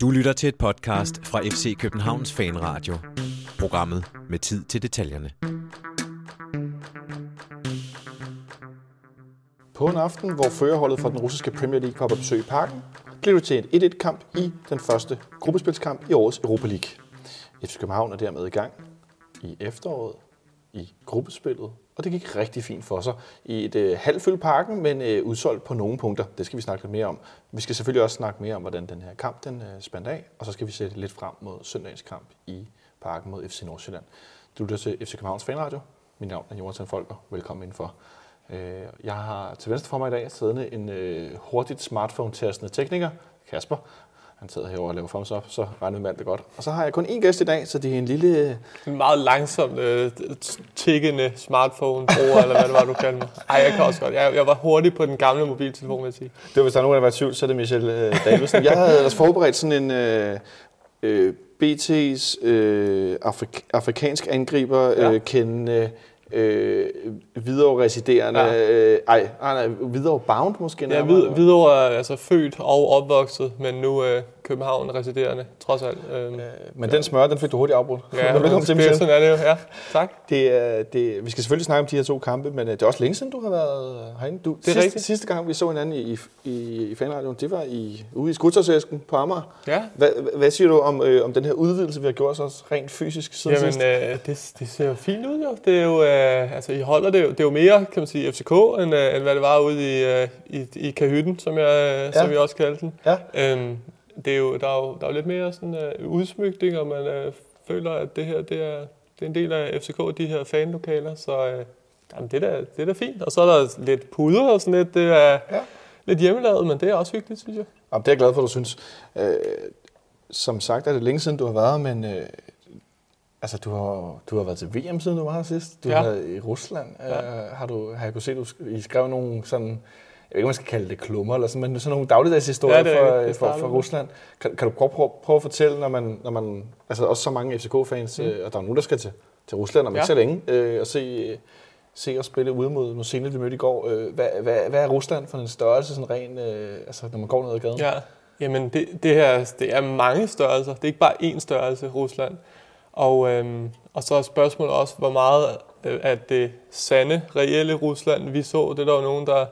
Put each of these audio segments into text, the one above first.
Du lytter til et podcast fra FC Københavns Fanradio. Programmet med tid til detaljerne. På en aften, hvor førerholdet fra den russiske Premier League var på besøg i parken, blev det til en 1-1-kamp i den første gruppespilskamp i årets Europa League. FC København er dermed i gang i efteråret i gruppespillet, og det gik rigtig fint for sig i et øh, halvfyldt parken, men øh, udsolgt på nogle punkter. Det skal vi snakke lidt mere om. Vi skal selvfølgelig også snakke mere om, hvordan den her kamp den øh, spændt af, og så skal vi sætte lidt frem mod søndagens kamp i parken mod FC Nordsjælland. Du lytter til FC Københavns Fanradio. Mit navn er Jonathan Folker. Velkommen indenfor. Øh, Jeg har til venstre for mig i dag siddende en øh, hurtigt smartphone-tastende tekniker, Kasper. Han sidder herovre og laver thumbs up, så regner alt det godt. Og så har jeg kun én gæst i dag, så det er en lille... En meget langsom, øh, tikkende smartphone-bruger, eller hvad det var, du kaldte mig. Ej, jeg kan også godt. Jeg, jeg var hurtig på den gamle mobiltelefon, vil jeg sige. Det var, hvis der er nogen, der var i tvivl, så er det Michelle øh, Davidsen. Jeg havde ellers forberedt sådan en øh, øh, BT's øh, afrik- afrikansk angriber, Ja. øh, kendende, øh, videre residerende, Ja. øh, ej, nej, nej, videre bound måske. Er vid- videre er altså født og opvokset, men nu øh, København residerende, trods alt. Øh, Øh, Men den smør, den fik du hurtigt afbrudt. ja, Velkommen til, det, Michelle. sådan er det jo. Ja, tak. Det det, vi skal selvfølgelig snakke om de her to kampe, men øh, det er også længe siden, du har været herinde. Du, er sidste, rigtigt. Sidste gang, vi så hinanden i, i, i fanradioen, det var i, ude i Skuttersæsken på Amager. Ja. Hvad, hvad siger du om, øh, om den her udvidelse, vi har gjort os rent fysisk siden Jamen, sidst? øh, det, det ser jo fint ud jo. Det er jo, øh, altså I holder det jo, det er jo mere, kan man sige, FCK, end, øh, end hvad det var ude i, øh, i, i Kahytten, som jeg, ja. som jeg også kaldte den. Ja. Øhm, det er jo, der, er jo, der er jo lidt mere sådan øh, udsmykning, og man øh, føler, at det her det er, det er en del af FCK, de her fanlokaler, så øh, jamen, det, er da, det er da fint. Og så er der lidt puder og sådan lidt, det er Ja. lidt hjemmelavet, men det er også hyggeligt, synes jeg. Jamen, det er jeg glad for, du synes. Øh, som sagt er det længe siden, du har været, men øh, altså, du, har, du har været til VM, siden du var her sidst. Du Ja. har været i Rusland. Ja. Ja. Har, du, har jeg kunnet se, du sk- I skrev nogle sådan, jeg ved ikke, man skal kalde det klummer, eller sådan, men sådan nogle dagligdagshistorier Ja, for. Det for, for med. Rusland. Kan, kan du prøve, prøve, prøve at fortælle, når man, når man, altså også så mange FCK-fans, mm. øh, og der er nogen, der skal til, til Rusland om ja. Ikke så længe, øh, og se, øh, se os spille ude mod Mosene, vi mødte i går. Øh, hvad, hvad, hvad er Rusland for en størrelse, sådan ren, øh, altså, når man går ned ad gaden? Ja, jamen det, det her, det er mange størrelser. Det er ikke bare én størrelse, Rusland. Og, øhm, og så er spørgsmålet også, hvor meget øh, af det sande, reelle Rusland vi så. Det er der jo nogen, der,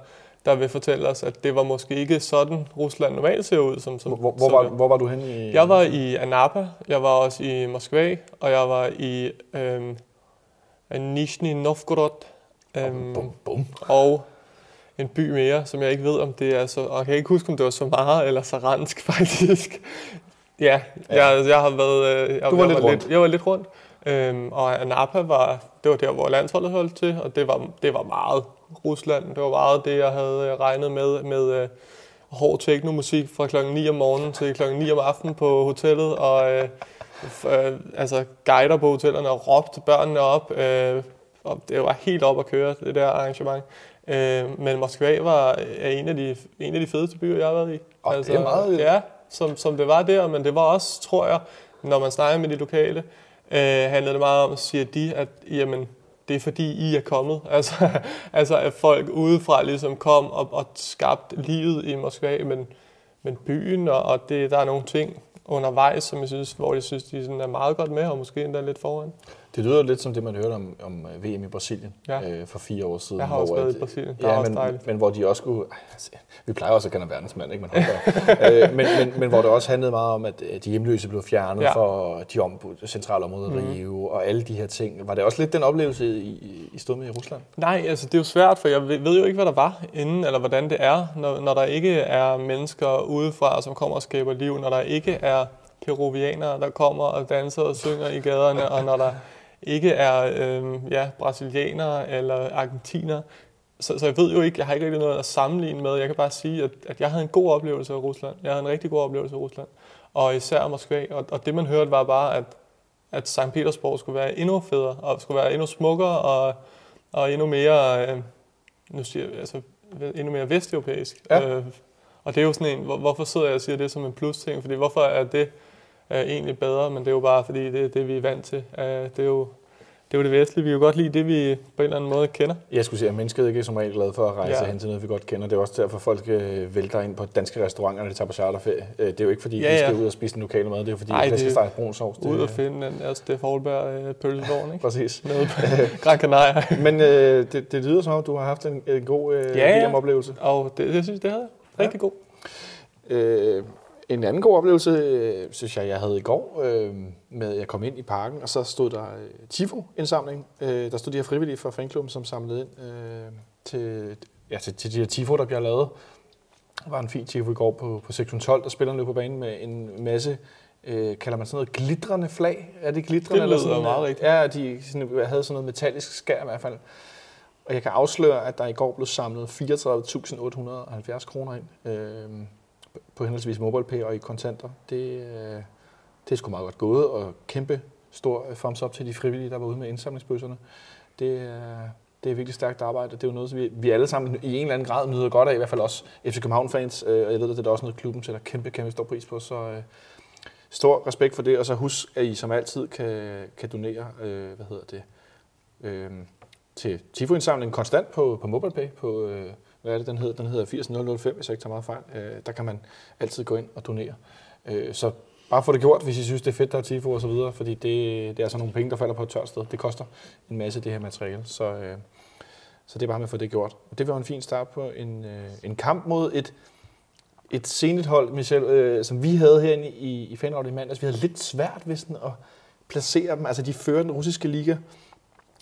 der vil fortælle os, at det var måske ikke sådan, Rusland normalt ser ud. Som, som, Hvor, hvor, som var, hvor var du henne i... Jeg var i Anapa, jeg var også i Moskva, og jeg var i øhm, Nizhny Novgorod. Øhm, Bum, bum. og en by mere, som jeg ikke ved, om det er så... Og jeg kan ikke huske, om det var Samara eller Saransk, faktisk. ja, Ja. Jeg, jeg har været... Øh, jeg, Du var jeg lidt var rundt. Lidt, jeg var lidt rundt. Øhm, og Anapa var... Det var der, hvor landsholdet holdt til, og det var, det var meget Rusland. Det var meget det, jeg havde øh, regnet med, med øh, hård teknomusik fra klokken 9 om morgenen til klokken 9 om aftenen på hotellet, og øh, øh, altså guider på hotellerne og råbte børnene op. Øh, og det var helt op at køre, det der arrangement. Øh, men Moskva var er en af, de, en af de fedeste byer, jeg har været i. Og det er meget- Ja, som, som det var der, men det var også, tror jeg, når man snakker med de lokale, øh, handlede det meget om, siger de, at jamen, det er fordi, I er kommet. Altså, altså at folk udefra ligesom kom og, og skabte livet i Moskva, men, men byen, og, og det, der er nogle ting undervejs, som jeg synes, hvor jeg synes, de sådan er meget godt med, og måske endda lidt foran. Det lyder lidt som det, man hørte om, om øh, VM i Brasilien Ja. øh, for fire år siden. Jeg har også hvor været at- i Brasilien. Der er Ja, men, dejligt. men hvor de også skulle... altså, Vi plejer også at kende verdensmand, ikke? Man øh, men, men, men hvor det også handlede meget om, at øh, de hjemløse blev fjernet ja. For de om, centrale områder, mm. Rio og alle de her ting. Var det også lidt den oplevelse, I, I stod med i Rusland? Nej, altså det er jo svært, for jeg ved ved jo ikke, hvad der var inden, eller hvordan det er, når, når der ikke er mennesker udefra, som kommer og skaber liv, når der ikke er peruvianere, der kommer og danser og synger i gaderne, og når der ikke er øhm, ja, brasilianere eller argentinere. Så, så jeg ved jo ikke, jeg har ikke rigtig noget at sammenligne med. Jeg kan bare sige, at, at jeg havde en god oplevelse af Rusland. Jeg havde en rigtig god oplevelse af Rusland. Og især Moskva. Og, og det man hørte var bare, at, at St. Petersborg skulle være endnu federe, og skulle være endnu smukkere, og, og endnu mere, øh, nu siger jeg, altså, endnu mere vesteuropæisk. Ja. Øh, og det er jo sådan en, hvor, hvorfor sidder jeg og siger det som en plus ting? Fordi hvorfor er det øh, egentlig bedre? Men det er jo bare, fordi det er det, vi er vant til. Øh, det er jo det er jo det vestlige. Vi kan jo godt lide det, vi på en eller anden måde kender. Jeg skulle sige, at mennesket ikke er som regel glad for at rejse Ja. ja. hen til noget, vi godt kender. Det er også derfor, folk øh, vælter ind på danske restauranter, når de tager på charterferie. Øh, det er jo ikke, fordi Ja, ja, de ja. skal ud og spise den lokale mad. Det er fordi, Ej, det- det skal brun sovs. Ud og finde den der Steff Holberg øh, pølsevogn, ikke? Præcis. Nede på Gran Canaria. Men øh, det, det lyder som om, du har haft en, en god øh, Ja, ja. VM-oplevelse. Og det, det synes jeg, det havde jeg. Rigtig god. Øh, en anden god oplevelse, øh, synes jeg, jeg havde i går, øh, med at jeg kom ind i parken, og så stod der øh, Tifo-indsamling. Øh, der stod de her frivillige fra fanklubben, som samlede ind øh, til, ja, til, til de her Tifo, der bliver lavet. Der var en fin Tifo i går på, på sektion 12, der spiller løb på banen med en masse, øh, kalder man sådan noget, glitrende flag? Er det glitrende? Det eller lyder sådan, meget rigtigt. Ja, de sådan, havde sådan noget metallisk skær i hvert fald. Og jeg kan afsløre, at der i går blev samlet 34.870 kroner ind. Øh, på henholdsvis MobilePay og i kontanter. Det, øh, det er sgu meget godt gået, og kæmpe stor øh, thumbs up til de frivillige, der var ude med indsamlingsbøsserne. Det, øh, det er virkelig stærkt arbejde, og det er jo noget, som vi, vi alle sammen i en eller anden grad nyder godt af, i hvert fald også FC København-fans, øh, og jeg ved, at det er også noget, klubben sætter kæmpe, kæmpe stor pris på, så øh, stor respekt for det, og så husk, at I som altid kan, kan donere, øh, hvad hedder det, øh, til Tifo-indsamlingen konstant på, på MobilePay, på, øh, hvad er det, den hedder? Den hedder 80005, hvis jeg ikke tager meget fejl. Øh, der kan man altid gå ind og donere. Øh, så bare få det gjort, hvis I synes, det er fedt, der er Tifo og så videre, fordi det, det er altså nogle penge, der falder på et tørt sted. Det koster en masse det her materiale, så, øh, så det er bare med at få det gjort. Og det var en fin start på en, øh, en kamp mod et, et senigt hold, Michel, øh, som vi havde herinde i, i fanholdet i mandags. Vi havde lidt svært ved sådan at placere dem. Altså, de fører den russiske liga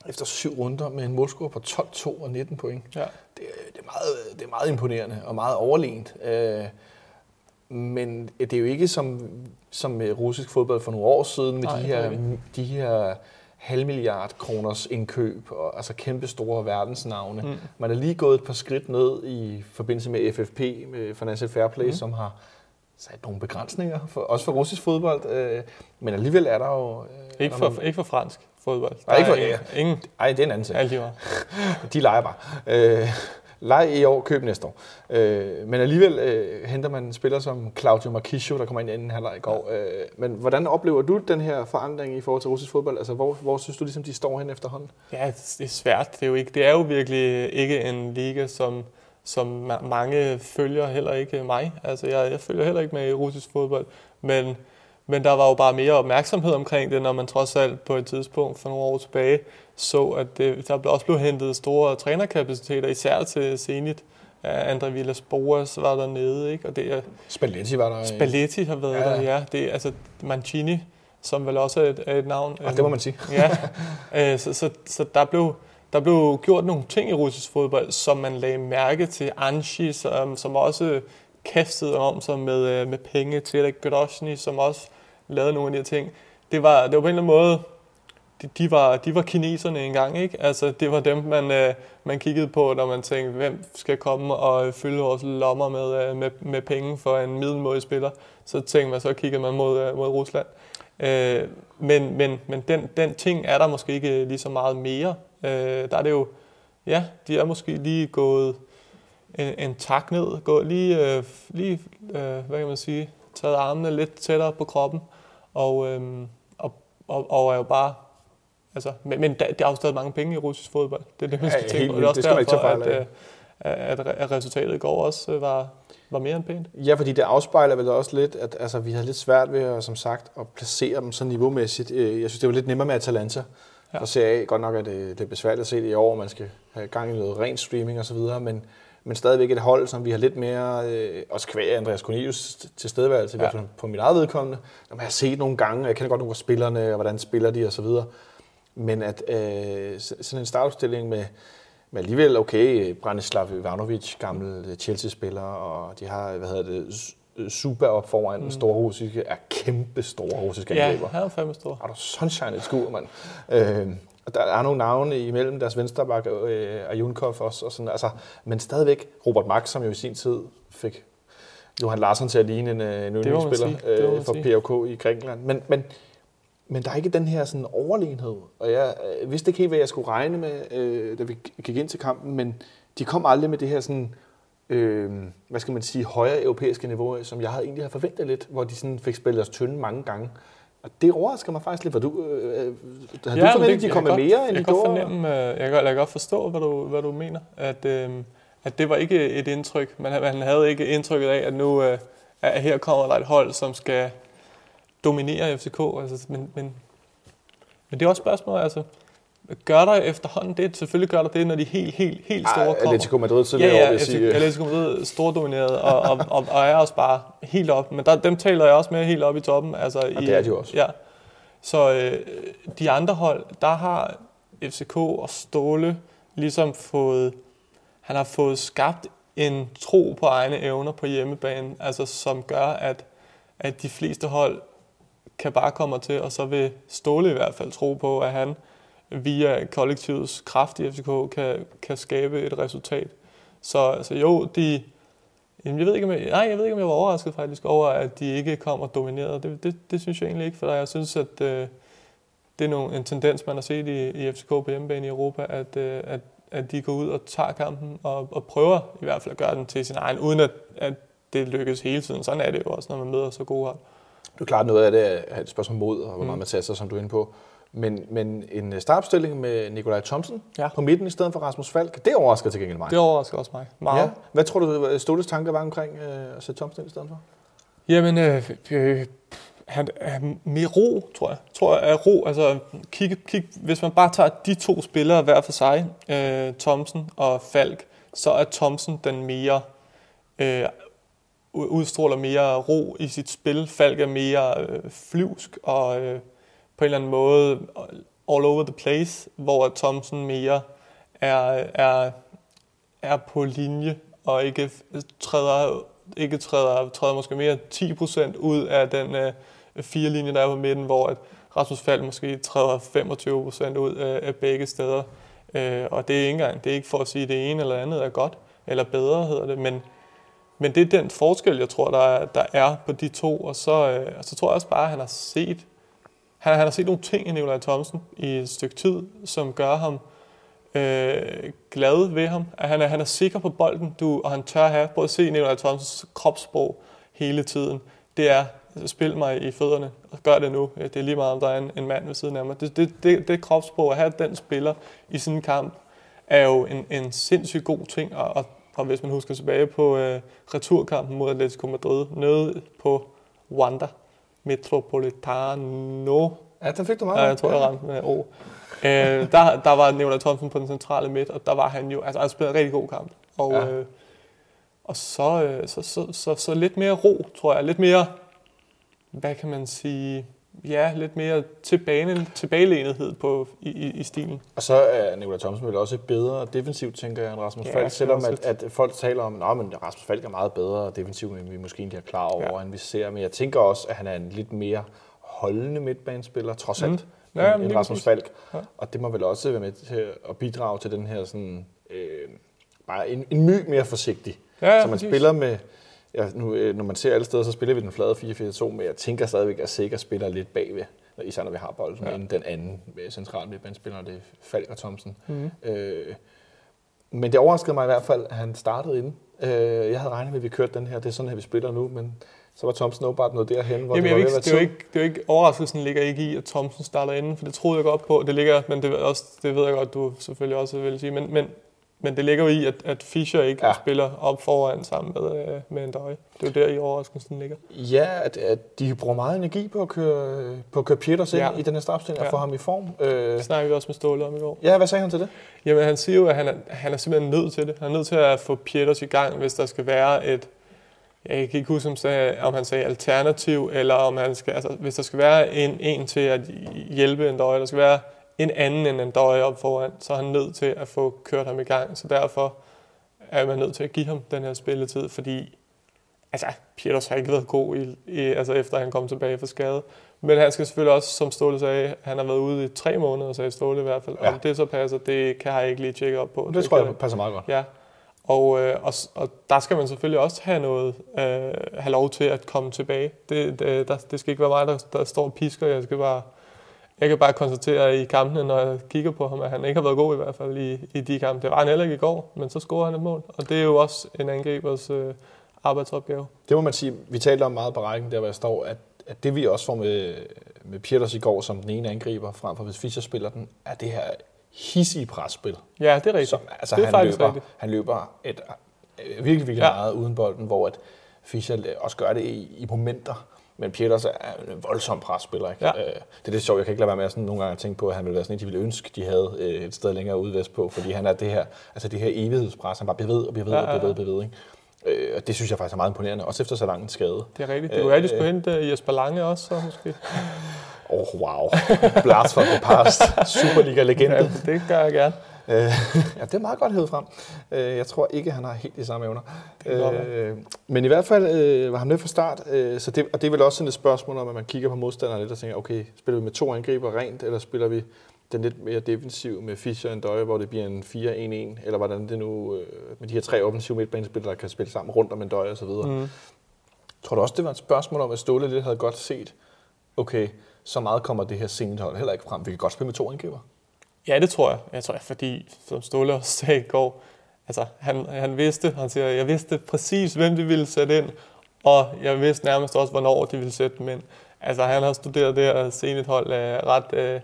efter syv runder med en målscore på 12-2 og 19 point Ja. det, det, er meget, det er meget imponerende og meget overlegent. Øh, men det er jo ikke som, som med russisk fodbold for nogle år siden, med Nej, de, er her, de her halvmilliard kroners indkøb, og, altså kæmpe store verdensnavne. Mm. Man er lige gået et par skridt ned i forbindelse med FFP, med Financial Fair Play, Mm. som har sat nogle begrænsninger, for, også for russisk fodbold. Øh, men alligevel er der jo... Øh, Ikke for, nogle- ikke for fransk fodbold. Nej, ikke for- ingen, ingen Ej, det er en anden ting. alt De leger bare. Øh, leg i år, køb næste år. Øh, men alligevel øh, henter man en spiller som Claudio Marchisio, der kommer ind i anden halvleg i går. Øh, men hvordan oplever du den her forandring i forhold til russisk fodbold? Altså, hvor, hvor synes du ligesom, de står hen efterhånden? Ja, det er svært. Det er jo, ikke, det er jo virkelig ikke en liga, som, som ma- mange følger, heller ikke mig. Altså, jeg, jeg følger heller ikke med i russisk fodbold, men, men der var jo bare mere opmærksomhed omkring det, når man trods alt på et tidspunkt for nogle år tilbage så, at det, der også blev hentet store trænerkapaciteter, især til Zenit. Andre Villas Boas var dernede, ikke? og det er Spalletti var der. øh, Spalletti har været Ja. der, ja. Det er altså Mancini, som vel også er et, er et navn. Ah, det må man sige. Ja, øh, så, så, så der, blev, der blev gjort nogle ting i russisk fodbold, som man lagde mærke til. Anshi, som, som også kastede om sig med, øh, med penge til Grosny, som også lavede nogle af de her ting. Det var, det var på en eller anden måde, de, de, var, de var kineserne engang, ikke? Altså, det var dem, man, øh, man kiggede på, når man tænkte, hvem skal komme og fylde vores lommer med, øh, med, med penge for en middelmådig spiller. Så tænkte man, så kiggede man mod, øh, mod Rusland. Øh, men men, men den, den ting er der måske ikke lige så meget mere. Øh, der er det jo, ja, de er måske lige gået en, en tak ned, gået lige, øh, lige øh, hvad kan man sige, taget armene lidt tættere på kroppen, og, øh, og, og, og er jo bare, altså, men, men der, der er jo stadig mange penge i russisk fodbold. Det er det, man Ja, skal tænke helt på. Det er også Det skal man ikke derfor, fejl at, øh, at, at resultatet i går også øh, var, var mere end pænt. Ja, fordi det afspejler vel også lidt, at altså, vi havde lidt svært ved at, som sagt, at placere dem så niveaumæssigt. Øh, Jeg synes, det var lidt nemmere med Atalanta. Ja. Ja. For Serie A, godt nok er det, det er besværligt at se det i år, man skal have gang i noget ren streaming osv., men, men stadigvæk et hold, som vi har lidt mere, øh, også kvæg Andreas Cornelius tilstedeværelse, Ja. ja. på mit eget vedkommende, som jeg har set nogle gange, og jeg kender godt nogle af spillerne, og hvordan spiller de osv., men at øh, sådan en startudstilling med, med alligevel, okay, Branislav Ivanovic, gammel øh, Chelsea-spiller, og de har, hvad hedder det, S- Super op foran, mm. store russiske, er kæmpe store russiske Ja, angriber. han er fandme stor. Har du sunshine et skur, mand? Øh, der er nogle navne imellem deres venstreback, øh, Ajunkov også, og sådan, altså, men stadigvæk Robert Max, som jo i sin tid fik Johan Larsson til at ligne en, øh, en yndlingsspiller må øh, for. PAOK i Grækenland. Men, men, men der er ikke den her sådan overlegenhed, og jeg øh, vidste ikke helt, hvad jeg skulle regne med, øh, da vi gik ind til kampen, men de kom aldrig med det her sådan, øh, hvad skal man sige, højere europæiske niveau, som jeg havde egentlig havde forventet lidt, hvor de sådan fik spillet os tynde mange gange. Og det overrasker mig faktisk lidt. Var du, øh, havde Ja, du forventet, at de jeg kom kan med godt- mere, end jeg de gjorde? Fornemme, øh, jeg, kan, jeg kan godt forstå, hvad du, hvad du mener. At, øh, at det var ikke et indtryk. Man, man havde ikke indtrykket af, at nu øh, at her kommer der et hold, som skal dominere FCK. Altså, men, men, men det er også et spørgsmål, altså, gør der efterhånden det? Selvfølgelig gør der det, når de helt, helt, helt store Ej, kommer. Atletico Madrid Ja, tidligere år, ja, vil jeg sige. Atletico Madrid er stordomineret, og, og, og, og er også bare helt op. Men der, dem taler jeg også med helt op i toppen. Altså i, det er de også. Ja. Så øh, de andre hold, der har FCK og Ståle ligesom fået, han har fået skabt en tro på egne evner på hjemmebane, altså som gør, at, at de fleste hold kan bare komme til, og så vil Ståle i hvert fald tro på, at han via kollektivets kraft i FCK kan, kan skabe et resultat. Så, så jo, de, jamen jeg ved ikke, om jeg, nej, jeg ved ikke, om jeg var overrasket faktisk over, at de ikke kom og dominerede. Det, det, det synes jeg egentlig ikke, for jeg synes, at øh, det er nogle, en tendens, man har set i, i FCK på hjemmebane i Europa, at, øh, at, at de går ud og tager kampen og, og prøver i hvert fald at gøre den til sin egen, uden at, at det lykkes hele tiden. Sådan er det jo også, når man møder så gode hold. Det er klart noget af det er et spørgsmål mod, og hvor Mm. meget man satser, som du er inde på. Men, men en startopstilling med Nikolaj Thomsen Ja. på midten i stedet for Rasmus Falk, det overrasker til gengæld mig. Det overrasker også mig meget. ja. Hvad tror du, Ståles tanker var omkring øh, at sætte Thomsen ind i stedet for? Jamen, øh, øh, han er mere ro, tror jeg. Tror jeg er ro. Altså, kig, kig, hvis man bare tager de to spillere hver for sig, øh, Thomsen og Falk, så er Thomsen den mere, øh, udstråler mere ro i sit spil. Falk er mere øh, flyvsk og øh, på en eller anden måde all over the place, hvor Thomsen mere er, er, er på linje og ikke træder, ikke træder, træder måske mere 10% ud af den øh, fire linje, der er på midten, hvor at Rasmus Falk måske træder 25% ud af, af begge steder. Øh, og det er ikke engang, det er ikke for at sige, at det ene eller andet er godt, eller bedre hedder det, men, men det er den forskel, jeg tror, der er, der er på de to. Og så, øh, og så tror jeg også bare, at han har set, han, han har set nogle ting i Nikolaj Thomsen i et stykke tid, som gør ham øh, glad ved ham. At han, er, han er sikker på bolden, du, og han tør have. Prøv at se Nikolaj Thomsens kropssprog hele tiden. Det er, spil mig i fødderne, og gør det nu. Øh, det er lige meget, om der er en, en mand ved siden af mig. Det, det, det, det kropssprog, at have den spiller i sin kamp, er jo en, en sindssygt god ting. Og, og, og hvis man husker tilbage på øh, returkampen mod Atletico Madrid, nede på Wanda Metropolitano, Ja, den fik du meget. Ja, jeg tror, jeg ramte med O. Øh, der, der var Nicolai Thomsen på den centrale midt, og der var han jo, altså han spillede en rigtig god kamp. Og, Ja. øh, og så, øh, så, så, så, så lidt mere ro, tror jeg. Lidt mere, hvad kan man sige, ja, lidt mere tilbage, tilbagelænehed på, i, i, i stilen. Og så er Nikolaj Thomsen vel også bedre defensivt, tænker jeg, end Rasmus Ja, Falk. Selvom at, at folk taler om, at Rasmus Falk er meget bedre defensivt, end vi måske egentlig er klar over, Ja. end vi ser. Men jeg tænker også, at han er en lidt mere holdende midtbanespiller, trods alt, Mm. mm. Ja, end lige Rasmus præcis. Falk. Ja. Og det må vel også være med til at bidrage til den her sådan, øh, bare en, en my mere forsigtig. Ja, ja, så man præcis. spiller med, ja, nu, øh, når man ser alle steder, så spiller vi den flade 4-4-2, men jeg tænker stadigvæk, at Sikker spiller lidt bagved, især når vi har bolden, Ja. end den anden øh, centrale midtbanespiller, det er Falk og Thomsen. Mm. Øh, men det overraskede mig i hvert fald, at han startede inden. Øh, jeg havde regnet med, at vi kørte den her. Det er sådan her, vi spiller nu, men så var Thomsen åbenbart noget derhen, hvor Jamen, det var ikke, det, er ikke, det er ikke, overraskelsen ligger ikke i, at Thomsen starter inden, for det troede jeg godt på. Det ligger, men det, også, det ved jeg godt, du selvfølgelig også vil sige. Men, men, men det ligger jo i, at, at Fischer ikke ja. Spiller op foran sammen med, øh, med Endøje. Det er jo der, i overraskelsen ligger. Ja, at, at de bruger meget energi på at køre, på at køre Pieters ind Ja. i den her startstilling og Ja. få ham i form. Øh, Det snakkede vi også med Ståle om i går. ja, hvad sagde han til det? Jamen, han siger jo, at han er, han er simpelthen nødt til det. Han er nødt til at få Pieters i gang, hvis der skal være et... Jeg kan ikke huske, om, sagde, om han sagde alternativ, eller om han skal... Altså, hvis der skal være en, en til at hjælpe en døje, der skal være en anden end en døje op foran, så er han nødt til at få kørt ham i gang. Så derfor er man nødt til at give ham den her spilletid, fordi altså, Pieters har ikke været god, i, i, altså efter han kom tilbage fra skade. Men han skal selvfølgelig også, som Ståle sagde, han har været ude i tre måneder, sagde Ståle i hvert fald. Ja. Om det så passer, det kan jeg ikke lige tjekke op på. Det tror kan, jeg passer meget godt. Ja, og, øh, og, og der skal man selvfølgelig også have noget, øh, have lov til at komme tilbage. Det, det, der, det skal ikke være mig, der, der står og pisker. Jeg skal bare, jeg kan bare konstatere i kampene, når jeg kigger på ham, at han ikke har været god i hvert fald i, i de kampe. Det var han heller ikke i går, men så scorer han et mål. Og det er jo også en angribers øh, arbejdsopgave. Det må man sige. Vi talte om meget på rækken, der hvor jeg står, at, at det vi også får med, med Pieters i går som den ene angriber, frem for hvis Fischer spiller den, er det her hissige presspil. Ja, det er rigtigt. Som, altså, det er han, faktisk løber, rigtigt. han løber et, øh, virkelig, virkelig ja. meget uden bolden, hvor at Fischer også gør det i, i momenter. Men Pieters er en voldsom presspiller. Ikke? Ja. Øh, det er det sjovt. Jeg kan ikke lade være med at sådan nogle gange at tænke på, at han ville være sådan en, de ville ønske, de havde øh, et sted længere ude vestpå, fordi han er det her, altså det her evighedspres. Han bare bliver ved og bliver ved Ja, og ja, bliver ved og bliver ved. Ikke? Øh, og det synes jeg faktisk er meget imponerende, også efter så lang en skade. Det er rigtigt. Det kunne være, at de skulle Øh, hente Jesper Lange også, så måske. Åh, oh, wow. Blast from the past. Superliga-legende. Ja, det gør jeg gerne. Øh, ja, det er meget godt hævet frem. Øh, jeg tror ikke, han har helt de samme evner. Øh, men i hvert fald øh, var han med fra start, øh, så det, og det er vel også sådan et spørgsmål om, at man kigger på modstanderen lidt og tænker, okay, spiller vi med to angriber rent, eller spiller vi den lidt mere defensiv med Fischer og Døje, hvor det bliver en 4-1-1, eller hvordan det nu, øh, med de her tre offensive midtbanespillere, der kan spille sammen rundt om en Døje og så videre. Mm. Tror du også, det var et spørgsmål om, at Ståle lidt havde godt set, okay, så meget kommer det her senethold heller ikke frem. Vi kan godt spille med to angriber. Ja, det tror jeg. Jeg tror, fordi, som Ståle også sagde i går, altså, han, han vidste, han siger, jeg vidste præcis, hvem de ville sætte ind, og jeg vidste nærmest også, hvornår de ville sætte dem ind. Altså, han har studeret det her senethold øh, ret, øh,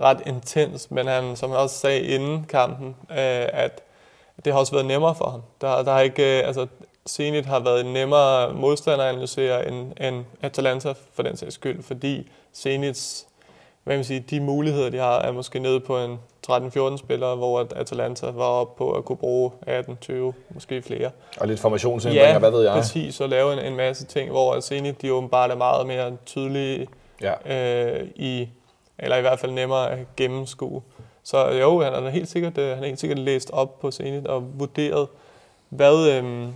ret intens, men han, som han også sagde inden kampen, øh, at det har også været nemmere for ham. Der, der har ikke, øh, altså, Zenit har været en nemmere modstander at analysere end, end Atalanta for den sags skyld, fordi Zenits hvad man sige, de muligheder, de har, er måske nede på en 13-14 spillere, hvor at Atalanta var oppe på at kunne bruge 18-20, måske flere. Og lidt formationsændringer, hvad ved jeg. præcis, og lave en, en masse ting, hvor Zenit, de åbenbart er meget mere tydelige Ja. øh, i, eller i hvert fald nemmere at gennemskue. Så jo, han er helt sikkert, øh, han er helt sikkert læst op på Zenit og vurderet, hvad, øh,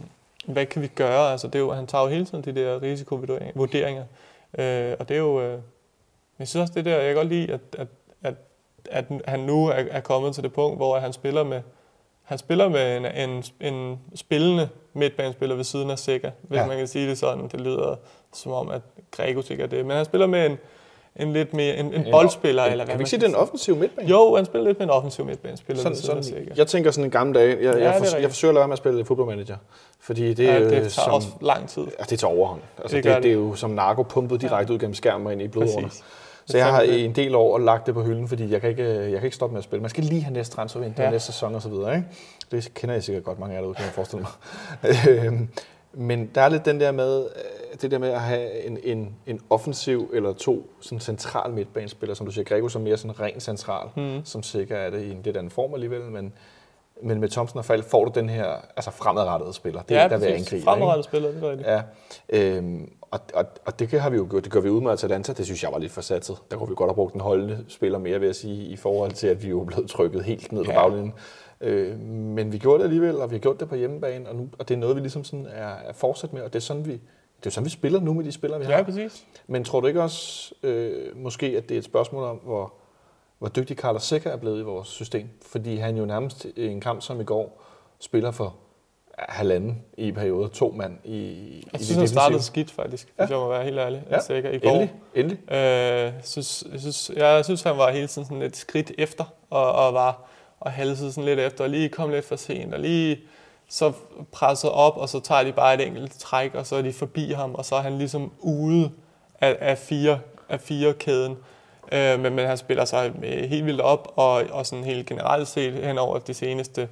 hvad kan vi gøre? Altså, det er jo, han tager jo hele tiden de der risikovurderinger, øh, og det er jo, øh, jeg synes også, det der, jeg kan godt lide, at, at, at, at han nu er, er kommet til det punkt, hvor han spiller med, han spiller med en, en, en spillende midtbanespiller ved siden af Sikker, hvis Ja. ja. man kan sige det sådan. Det lyder som om, at Grego sikkert det. Men han spiller med en, en lidt mere, en, en boldspiller, En- eller hvad Kan vi ikke sige, det er en offensiv midtbane? Jo, han spiller lidt med en offensiv midtbanespiller Sådan, sådan, Sikker. jeg tænker sådan en gammel dag. Jeg, Ja, jeg, for, jeg forsøger at lade være med at spille fodboldmanager. Fordi det, Ja, er det tager som, også lang tid. ja, det tager overhånd. Altså, Det det, det, det, er jo som narko pumpet direkte ud gennem skærmen og ind i blodårene. Så jeg har i en del år lagt det på hylden, fordi jeg kan ikke, jeg kan ikke stoppe med at spille. Man skal lige have næste transfervindue, ja. Næste sæson og så videre. Ikke? Det kender jeg sikkert godt mange af jer derude, kan jeg forestille mig. Øhm, Men der er lidt den der med, øh, det der med at have en, en, en offensiv eller to sådan central midtbanespiller, som du siger, Grego som mere sådan ren central, Mm. som sikkert er det i en lidt anden form alligevel, men, men med Thomsen og Falk får du den her altså fremadrettede spiller. Det er ja, der vil angribe. Fremadrettet spiller, det er rigtigt. Ja, øhm, og, og, og det har vi jo gjort, det gør vi ud med Atalanta, det synes jeg var lidt for satset. Der kunne vi godt have brugt den holdende spiller mere, vil jeg sige, i forhold til, at vi jo blevet trykket helt ned på Ja. baglinjen. Øh, men vi gjorde det alligevel, og vi har gjort det på hjemmebane, og, nu, og det er noget, vi ligesom sådan er, er fortsat med, og det er sådan, vi, det er sådan, vi spiller nu med de spillere, vi har. Ja, præcis. Men tror du ikke også, øh, måske, at det er et spørgsmål om, hvor, hvor dygtig Carlos Sikker er blevet i vores system? Fordi han jo nærmest i en kamp som i går spiller for halvanden i perioder, to mand i, i Jeg det synes, han startede skidt, faktisk, hvis Ja. jeg må være helt ærlig. Ja. Sikker i går. Endelig, endelig. Øh, synes, jeg, synes, jeg synes, han var hele tiden sådan et skridt efter, og, og var og halsede sådan lidt efter, og lige kom lidt for sent, og lige så presset op, og så tager de bare et enkelt træk, og så er de forbi ham, og så er han ligesom ude af, af, fire, af fire kæden. Øh, men, men han spiller sig helt vildt op, og, og sådan helt generelt set hen over de seneste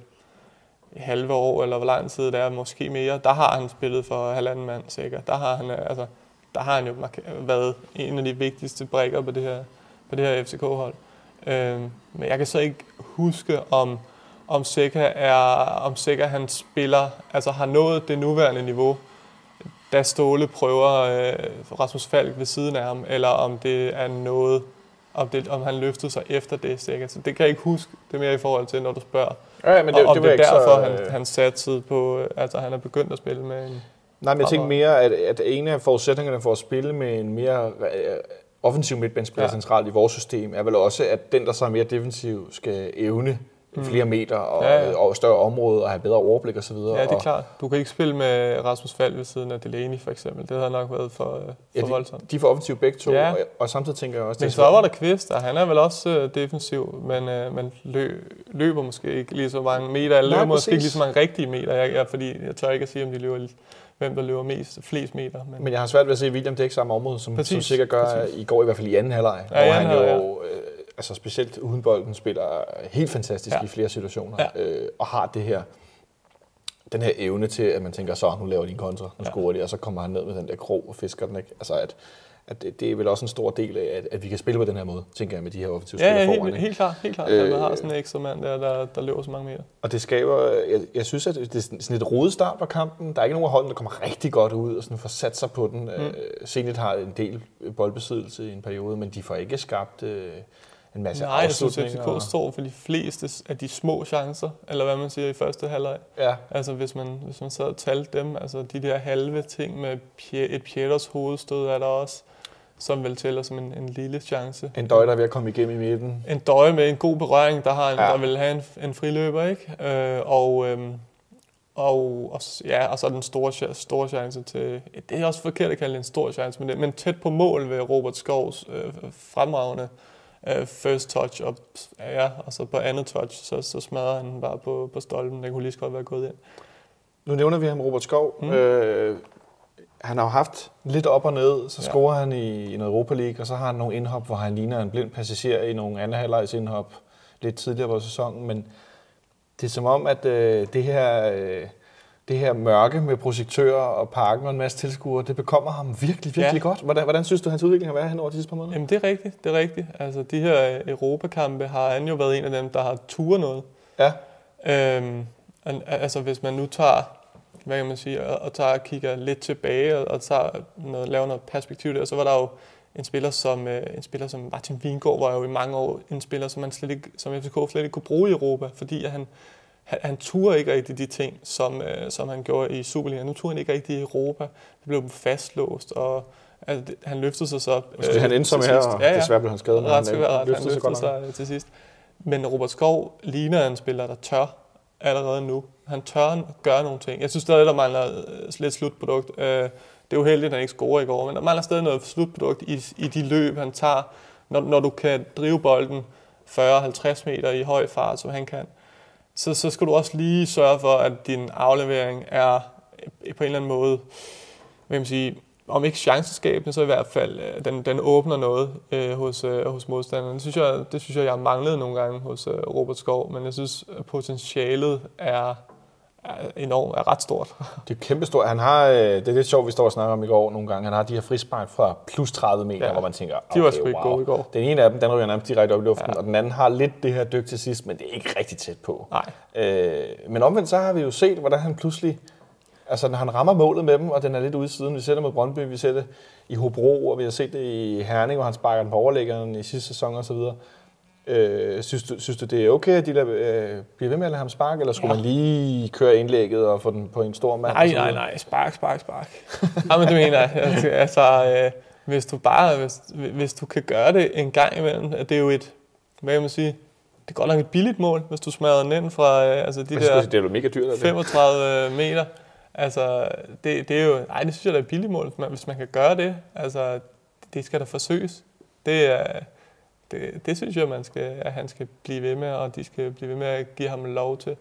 halve år, eller hvor lang tid det er, måske mere, der har han spillet for halvanden mand sikkert. Der har han, øh, altså, der har han jo været en af de vigtigste brækker på det her, på det her FCK-hold. Øh, men jeg kan så ikke huske, om, om Seca er, om Seca han spiller, altså har nået det nuværende niveau, da Ståle prøver øh, Rasmus Falk ved siden af ham, eller om det er noget, om, det, om han løftede sig efter det, Seca. Så det kan jeg ikke huske. Det er mere i forhold til, når du spørger. Ja, men og det, om det, det, er derfor, så, øh, han, han satte på, øh, altså han er begyndt at spille med en... Nej, men jeg tænker mere, at, at en af forudsætningerne for at spille med en mere øh, offensiv midtbanespiller ja. Centralt i vores system, er vel også, at den, der så er mere defensiv, skal evne. Flere meter og, Ja, ja, ja. og større område og have bedre overblik osv. Ja, det er klart. Du kan ikke spille med Rasmus Falk ved siden af Delaney, for eksempel. Det havde nok været for, øh, Ja, for de, voldsomt. de er for offensiv begge to, Ja. og, og samtidig tænker jeg også... Men det så var der Kvist, og han er vel også øh, defensiv, men øh, man lø, løber måske ikke lige så mange meter, eller Nej, løber måske ikke præcis. lige så mange rigtige meter, jeg, jeg, fordi jeg tør ikke at sige, om de løber hvem der løber mest, flest meter. Men, men jeg har svært ved at se William dække samme område, som, Præcis, som sikkert gør præcis. i går, i hvert fald i anden halvleg, Ja, hvor han jo, øh, altså specielt uden bolden, spiller helt fantastisk Ja. i flere situationer, Ja. øh, og har det her, den her evne til, at man tænker, så nu laver de en kontra, nu Ja. scorer de, og så kommer han ned med den der krog og fisker den, ikke? Altså at, at det, det er vel også en stor del af, at, at vi kan spille på den her måde, tænker jeg, med de her offensive Ja, spillere ja foran. helt, ikke? helt klart. Helt klart. Øh, Øh, man har sådan en ekstra mand der, der, der løber så mange meter. Og det skaber, jeg, jeg synes, at det er sådan sådan et rodet start på kampen. Der er ikke nogen af holdene, der kommer rigtig godt ud og sådan får sat sig på den. Mm. Øh, Zenit har en del boldbesiddelse i en periode, men de får ikke skabt øh, en masse Nej, jeg synes, afslutninger. FCK står for de fleste af de små chancer, eller hvad man siger i første halvleg. Ja, Altså hvis man, hvis man sad og talte dem, altså de der halve ting med et Pieters hovedstød er der også, som vel tæller som en, en lille chance. en døj, der er ved at komme igennem i midten. En døje med en god berøring, der, har en, Ja. der vil have en, en friløber, ikke? Øh, og, øhm, og, og, ja, og så den store, store chance til... Det er også forkert at kalde det en stor chance, men, det, men tæt på mål ved Robert Skovs øh, fremragende øh, first touch, og, ja, og så på andet touch, så, så smadrer han bare på, på stolpen. Den kunne lige så godt være gået ind. Nu nævner vi ham Robert Skov. Mm. Øh, han har jo haft lidt op og ned, så Ja. scorer han i, i noget Europa League, og så har han nogle indhop, hvor han ligner en blind passager i nogle andre halvlejs indhop lidt tidligere på sæsonen, men det er som om, at øh, det her... Øh, det her mørke med projektører og parken og en masse tilskuere, det bekommer ham virkelig, virkelig ja. Godt. Hvordan, hvordan synes du, hans udvikling har været hen over de sidste par måneder? Jamen det er rigtigt, det er rigtigt. Altså de her Europakampe har han jo været en af dem, der har turet noget. Ja, Øhm, al- altså hvis man nu tager, hvad kan man sige, og, og tager og kigger lidt tilbage og, og tager noget, laver noget perspektiv der, så var der jo en spiller som, øh, en spiller som Martin Vingård var jo i mange år en spiller, som, man slet ikke, som FCK slet ikke kunne bruge i Europa, fordi at han, han, han turde ikke rigtig de ting, som, øh, som han gjorde i Superligaen. Nu turde han ikke rigtig i Europa. Det blev fastlåst, og altså, det, han løftede sig så... Måske han endte som her, og desværre blev han skadet, men Ret han skal øh, være ret. Han løftede sig løftede godt nok. sig til sidst. Men Robert Skov ligner en spiller, der tør allerede nu. Han tør gøre nogle ting. Jeg synes stadig, der mangler øh, lidt slutprodukt. Øh, Det er uheldigt, at han ikke scorer i går, men der mangler stadig noget slutprodukt i, i de løb, han tager, når, når du kan drive bolden 40-50 meter i høj fart, som han kan. Så, så skal du også lige sørge for, at din aflevering er på en eller anden måde, hvad kan man sige, om ikke chanceskabende, så i hvert fald, øh, den, den åbner noget øh, hos, øh, hos modstanderen. Det synes, jeg, det synes jeg, jeg manglede manglet nogle gange hos øh, Robert Skov, men jeg synes, at potentialet er enormt, er ret stort. Det er kæmpestort. Han har, øh, det er lidt sjovt, vi står og snakker om i går nogle gange. Han har de her frispark fra plus 30 meter, ja. Hvor man tænker, De var okay, sgu ikke wow. gode i går. Den ene af dem, den ryger nærmest direkte op i luften, ja. Og den anden har lidt det her dyk til sidst, men det er ikke rigtig tæt på. Nej. Øh, men omvendt så har vi jo set, hvordan han pludselig, altså når han rammer målet med dem, og den er lidt ude i siden, vi ser det mod Brøndby, vi ser det i Hobro, og vi har set det i Herning, hvor han sparker den på overlæggeren i sidste sæson og så videre. Øh, synes, du, synes du, det er okay, at de lader, øh, bliver ved med at lade ham sparke, eller skulle ja. Man lige køre indlægget og få den på en stor mand? Nej, nej, nej. Spark, spark, spark. ja, men det mener jeg. Altså, altså øh, hvis du bare, hvis, hvis du kan gøre det en gang imellem, det er jo et, hvad kan man sige, det er godt nok et billigt mål, hvis du smadrer den ind fra øh, altså de Jeg der sige, det er jo mega dyrt. Er det? 35 meter. Altså, det, det er jo, nej, det synes jeg da er et billigt mål, hvis man, hvis man kan gøre det. Altså, det skal da forsøges. Det er, det, det synes jeg, man skal, at han skal blive ved med, og de skal blive ved med at give ham lov til.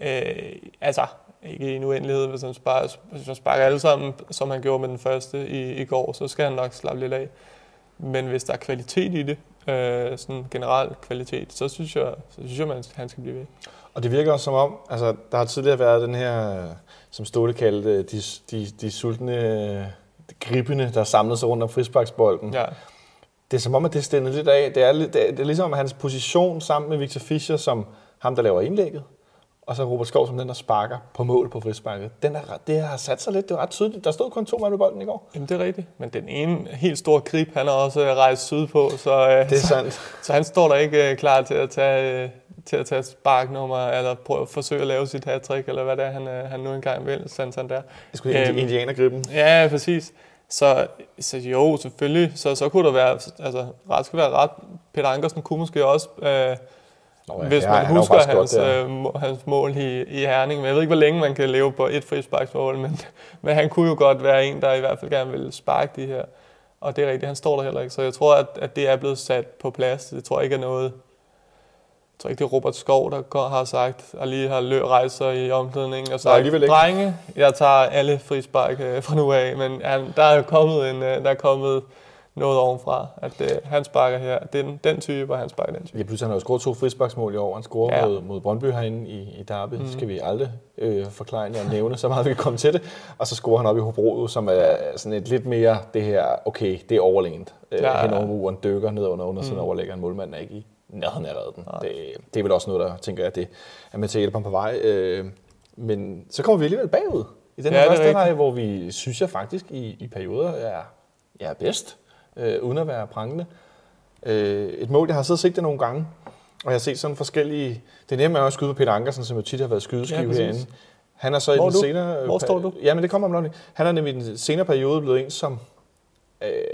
Øh, altså, ikke i en uendelighed, hvis han, sparker, hvis han sparker alle sammen, som han gjorde med den første i, i går, så skal han nok slappe lidt af. Men hvis der er kvalitet i det, øh, sådan generel kvalitet, så synes jeg, så synes jeg man, han skal blive ved. Og det virker også som om, altså der har tidligere været den her, som Ståle kaldte, de, de, de sultne gribende, der samlede sig rundt om frisparksbolden. Ja, Det er som om, at det er stændet lidt af. Det er, det er, det er ligesom hans position sammen med Victor Fischer, som ham, der laver indlægget, og så Robert Skov som den, der sparker på mål på frisparket. Den er, det har sat sig lidt, det var ret tydeligt. Der stod kun to mand med bolden i går. Jamen, det er rigtigt. Men den ene helt store grib, han har også øh, rejst sydpå, så, øh, Det er så, sandt. så han står der ikke øh, klar til at tage, til at tage sparknummer, eller prøve at forsøge at lave sit hat eller hvad det er, han, han nu engang vil, Santander. Det skulle Øhm, øhm. indianergriben. Ja, præcis. Så, så jo, selvfølgelig, så, så kunne der være, altså, ret skal være ret. Peter Ankersen kunne måske også, øh, Nå, ja, hvis ja, man han jo husker faktisk hans, godt der. øh, hans mål i, i Herning. Men jeg ved ikke, hvor længe man kan leve på et frisparksmål, men, men han kunne jo godt være en, der i hvert fald gerne vil sparke de her. Og det er rigtigt, han står der heller ikke. Så jeg tror, at, at det er blevet sat på plads. Det tror jeg ikke er noget, tror ikke, det er Robert Skov, der går, har sagt, og lige har lø rejser i omklædningen og Nej, sagt, ikke. drenge, jeg tager alle frispark øh, fra nu af, men han, der er jo kommet, en, øh, der er kommet noget ovenfra, at øh, han sparker her, den, den type, og han sparker den type. Ja, pludselig han har jo scoret to frisparksmål i år. Han scorer Ja. mod, mod Brøndby herinde i, i Derby. Mm. skal vi aldrig øh, forklare og nævne, så meget vi kan komme til det. Og så scorer han op i Hobro, som er sådan et lidt mere det her, okay, det er overlænt. Øh, Ja, hen over muren, dykker ned under, under mm. overlægger en målmand er ikke i nærheden af redden. Det, det er vel også noget, der tænker jeg, det er med til at hjælpe ham på vej. Øh, men så kommer vi alligevel bagud i den Ja, her første række, hvor vi synes jeg faktisk i, i perioder er, er bedst, øh, uden at være prangende. Øh, et mål, jeg har siddet og set det nogle gange, og jeg har set sådan forskellige... Det nemme er jo at skyde på Peter Ankersen, som jo tit har været skydeskive Ja, præcis. herinde. Han er så i Hvor er den du? senere... Hvor står du? Ja, men det kommer om lidt. Han er nemlig i den senere periode blevet en, som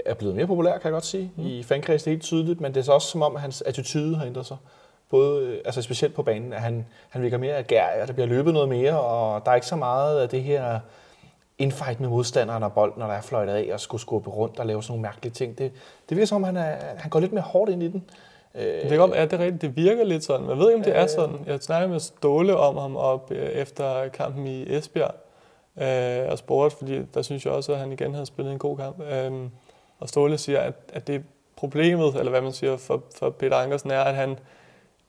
er blevet mere populær, kan jeg godt sige, mm. i fankredsen. Det er helt tydeligt, men det er så også som om, at hans attitude har ændret sig. Både, øh, altså specielt på banen, at han, han virker mere agerig, og der bliver løbet noget mere, og der er ikke så meget af det her infight med modstanderen og bolden, når der er fløjtet af og skulle skubbe rundt og lave sådan nogle mærkelige ting. Det, det virker som om, han, er, han går lidt mere hårdt ind i den. Øh, Det kan godt, ja, det er rigtigt. Det virker lidt sådan. Jeg ved ikke, om det er sådan. Jeg snakkede med Ståle om ham op øh, efter kampen i Esbjerg. Øh, og spurgte, fordi der synes jeg også, at han igen havde spillet en god kamp. Øh, og Ståle siger, at, at det problemet, eller hvad man siger, for, for Peter Ankersen er, at han,